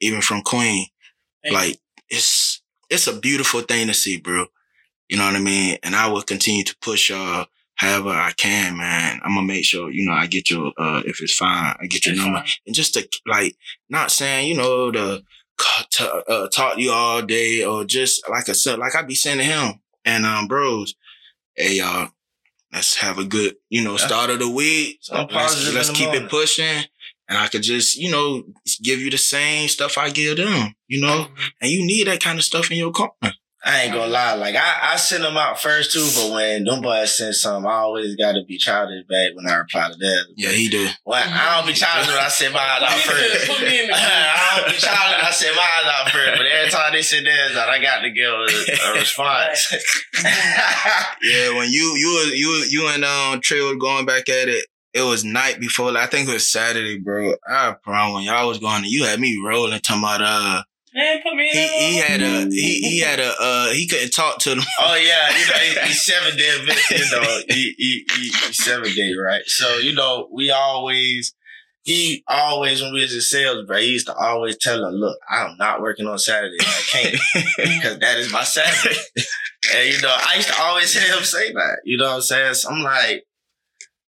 Even from Queen. Thank Like it's it's a beautiful thing to see, bro. You know what I mean? And I will continue to push y'all however I can, man. I'm gonna make sure, you know, I get your uh if it's fine, I get your number. And just to like not saying, you know, to ca- to, uh, talk to you all day or just like I said, like I be saying to him and um bros, hey y'all, let's have a good, you know, start of the week. Some Let's, let's the keep it pushing. And I could just, you know, give you the same stuff I give them, you know? And you need that kind of stuff in your corner. I ain't gonna lie. Like I, I send them out first too, but when them boys send something, I always gotta be childish back when I reply to that. Yeah, he did. Well, I don't be childish when I send mine out first. Put me in the I don't be childish when I send mine out first, but every time they send theirs out, I got to give a, a response. Yeah, when you you was- you was- you and um Trey was going back at it, it was night before. like, I think it was Saturday, bro. I promise y'all was going, you had me rolling talking about uh Man, put me in he he had a he he had a uh he couldn't talk to them. oh yeah, you know he, he's seven day, you know he, he, he he's seven day, right? So you know we always. He always, when we was in sales, bro, he used to always tell him, look, I'm not working on Saturday. I can't. because that is my Saturday. and you know, I used to always hear him say that. You know what I'm saying? So I'm like,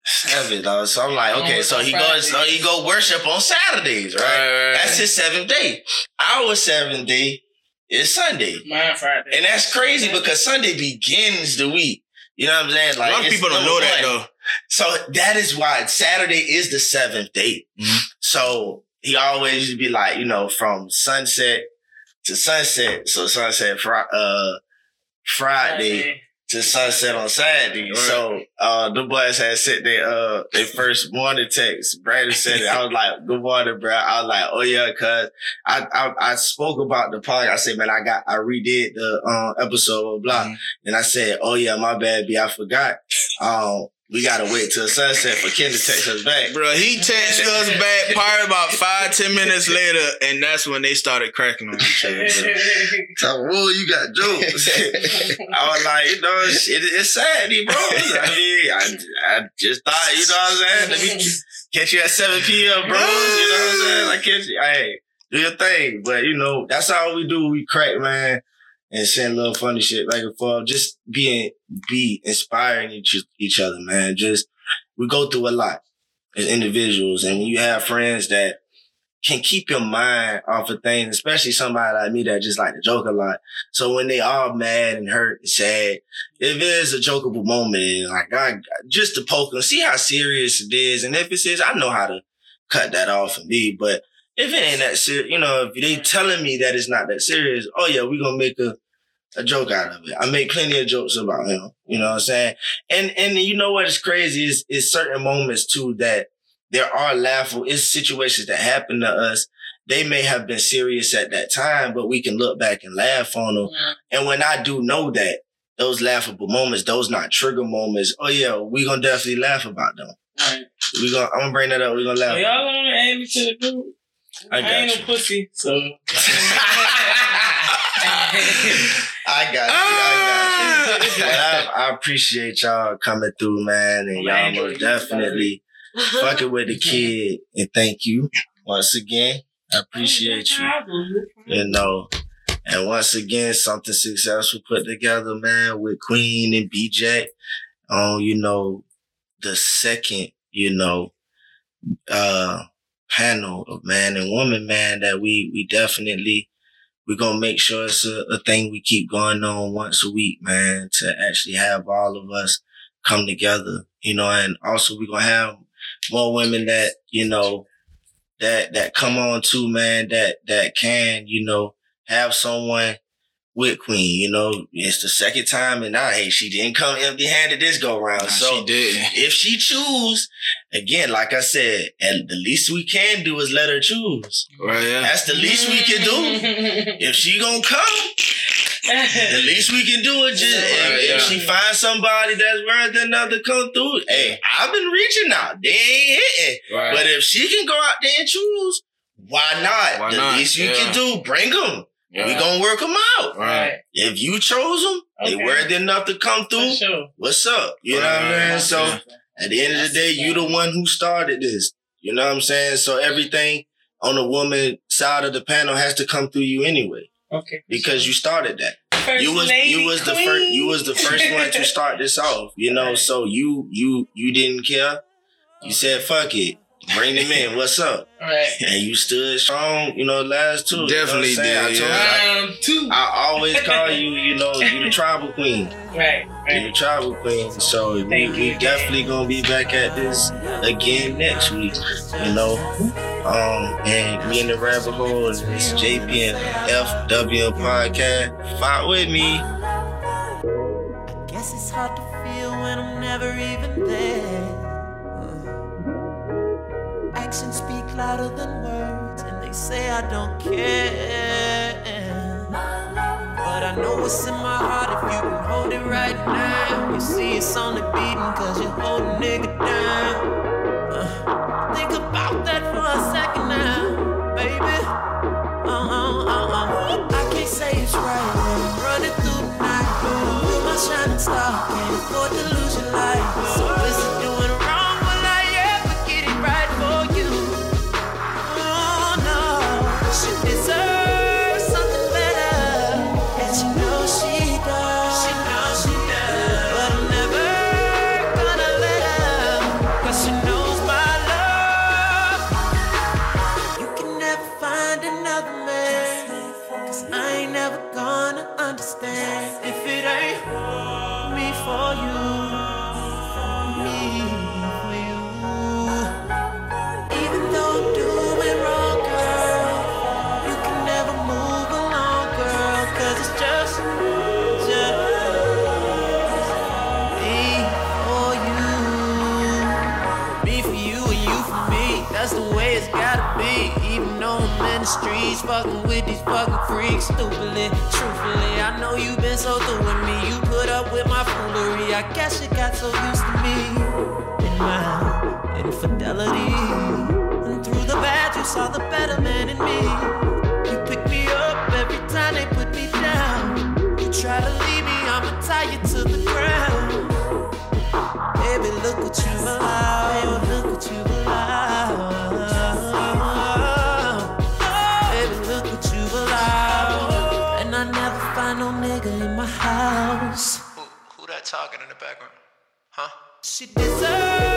seven, dog. So I'm like, okay, so he goes, so he go worship on Saturdays, right? That's his seventh day. Our seventh day is Sunday, Mine Friday. and that's crazy because Sunday begins the week. You know what I'm saying? Like, a lot of people don't number know that though. So that is why Saturday is the seventh day. Mhm. So he always used to be like, you know, from sunset to sunset. So sunset, fri- uh, Friday to sunset on Saturday. Right. So uh the boys had sent their uh their first morning text. Brandon said it. I was like, Good morning, bro. I was like, Oh yeah, cuz I, I I spoke about the podcast. I said, man, I got I redid the uh, episode blah. Mhm. And I said, Oh yeah, my bad, B, I forgot. Um we gotta wait till sunset for Ken to text us back. Bro, he texted us back probably about five, ten minutes later, and that's when they started cracking on each other. So, whoa, you got jokes. I was like, you know, it's, it, it's Saturday, bro. I mean, I, I just thought, you know what I'm saying? Let me catch you at 7 p.m., bro. You know what I'm saying? I catch you, hey, do your thing. But, you know, that's how we do. We crack, man, and send little funny shit back and forth. Just being, be inspiring each, each other, man. Just, we go through a lot as individuals. And when you have friends that can keep your mind off of things, especially somebody like me that just like to joke a lot. So when they are mad and hurt and sad, if it is a jokeable moment, like I just to poke them, see how serious it is, and if it is, I know how to cut that off and be. But if it ain't that serious, you know, if they telling me that it's not that serious, oh yeah, we gonna make a a joke out of it. I make plenty of jokes about him. You know what I'm saying? And and you know what is crazy is is certain moments too that there are laughable. It's situations that happen to us. They may have been serious at that time, but we can look back and laugh on them. And when I do know that those laughable moments, those not trigger moments, oh yeah, we gonna definitely laugh about them. Alright. We gonna, I'm gonna bring that up. We gonna laugh. y'all gonna add me to the group? I I, got ain't you. no pussy, so. I got you. I got you. I, I appreciate y'all coming through, man, and y'all most definitely fucking with the kid. And thank you once again. I appreciate you. You know, and once again, something successful put together, man, with Queen and BJ on, you know, the second, you know, uh, panel of man and woman, man, that we, we definitely, we're gonna make sure it's a, a thing we keep going on once a week, man, to actually have all of us come together, you know, and also we're gonna have more women that, you know, that, that come on too, man, that, that can, you know, have someone with Queen, you know, it's the second time and now, hey, she didn't come empty handed this go round. Nah, so she did. if she choose, again, like I said, and the least we can do is let her choose. Right, yeah. That's the least we can do. If she gonna come, the least we can do is just if, Right, if yeah. she finds somebody that's worth another come through. Hey, I've been reaching out. They ain't hitting. Right. But if she can go out there and choose, why not? Why the not? least you Yeah. can do, bring them. Yeah. We gonna work them out. Right. If you chose them, they Okay. worth enough to come through. sure. What's up? You know what I mean? So at the end of the day, you the one who started this. You know what I'm saying? So everything on the woman side of the panel has to come through you anyway Okay. because you started that. First You was you was the first you was the first one to start this off. You know, Right. so you you you didn't care. You said fuck it, bring them in. What's up? Right. And you stood strong. You know, last two. Definitely you know I'm saying? did, I told yeah. you. Round two. I, I always call you. You know, you the tribal queen. right. You're the Right. travel queen. So we, Thank we you. definitely gonna be back at this again next week. You know. Um and me in the rabbit hole is this JP and FW podcast. Fight with me. Guess it's hard to feel when I'm never even there. Actions speak louder than words, and they say I don't care. But I know what's in my heart if you can hold it right now. You see, it's only beating cause you hold a nigga down. Uh, think about that for a second now, baby. Uh, uh, uh, uh. I can't say it's right when I'm running through the night. You're my shining star, can't afford to lose your light. So streets, fucking with these fucking freaks. Stupidly, truthfully, I know you've been so through with me. You put up with my foolery. I guess you got so used to me and my infidelity. And through the bad, you saw the better man in me. You pick me up every time they put me down. You try to leave me, I'ma tie you to the ground. Baby, look what you've talking in the background? Huh? She deserves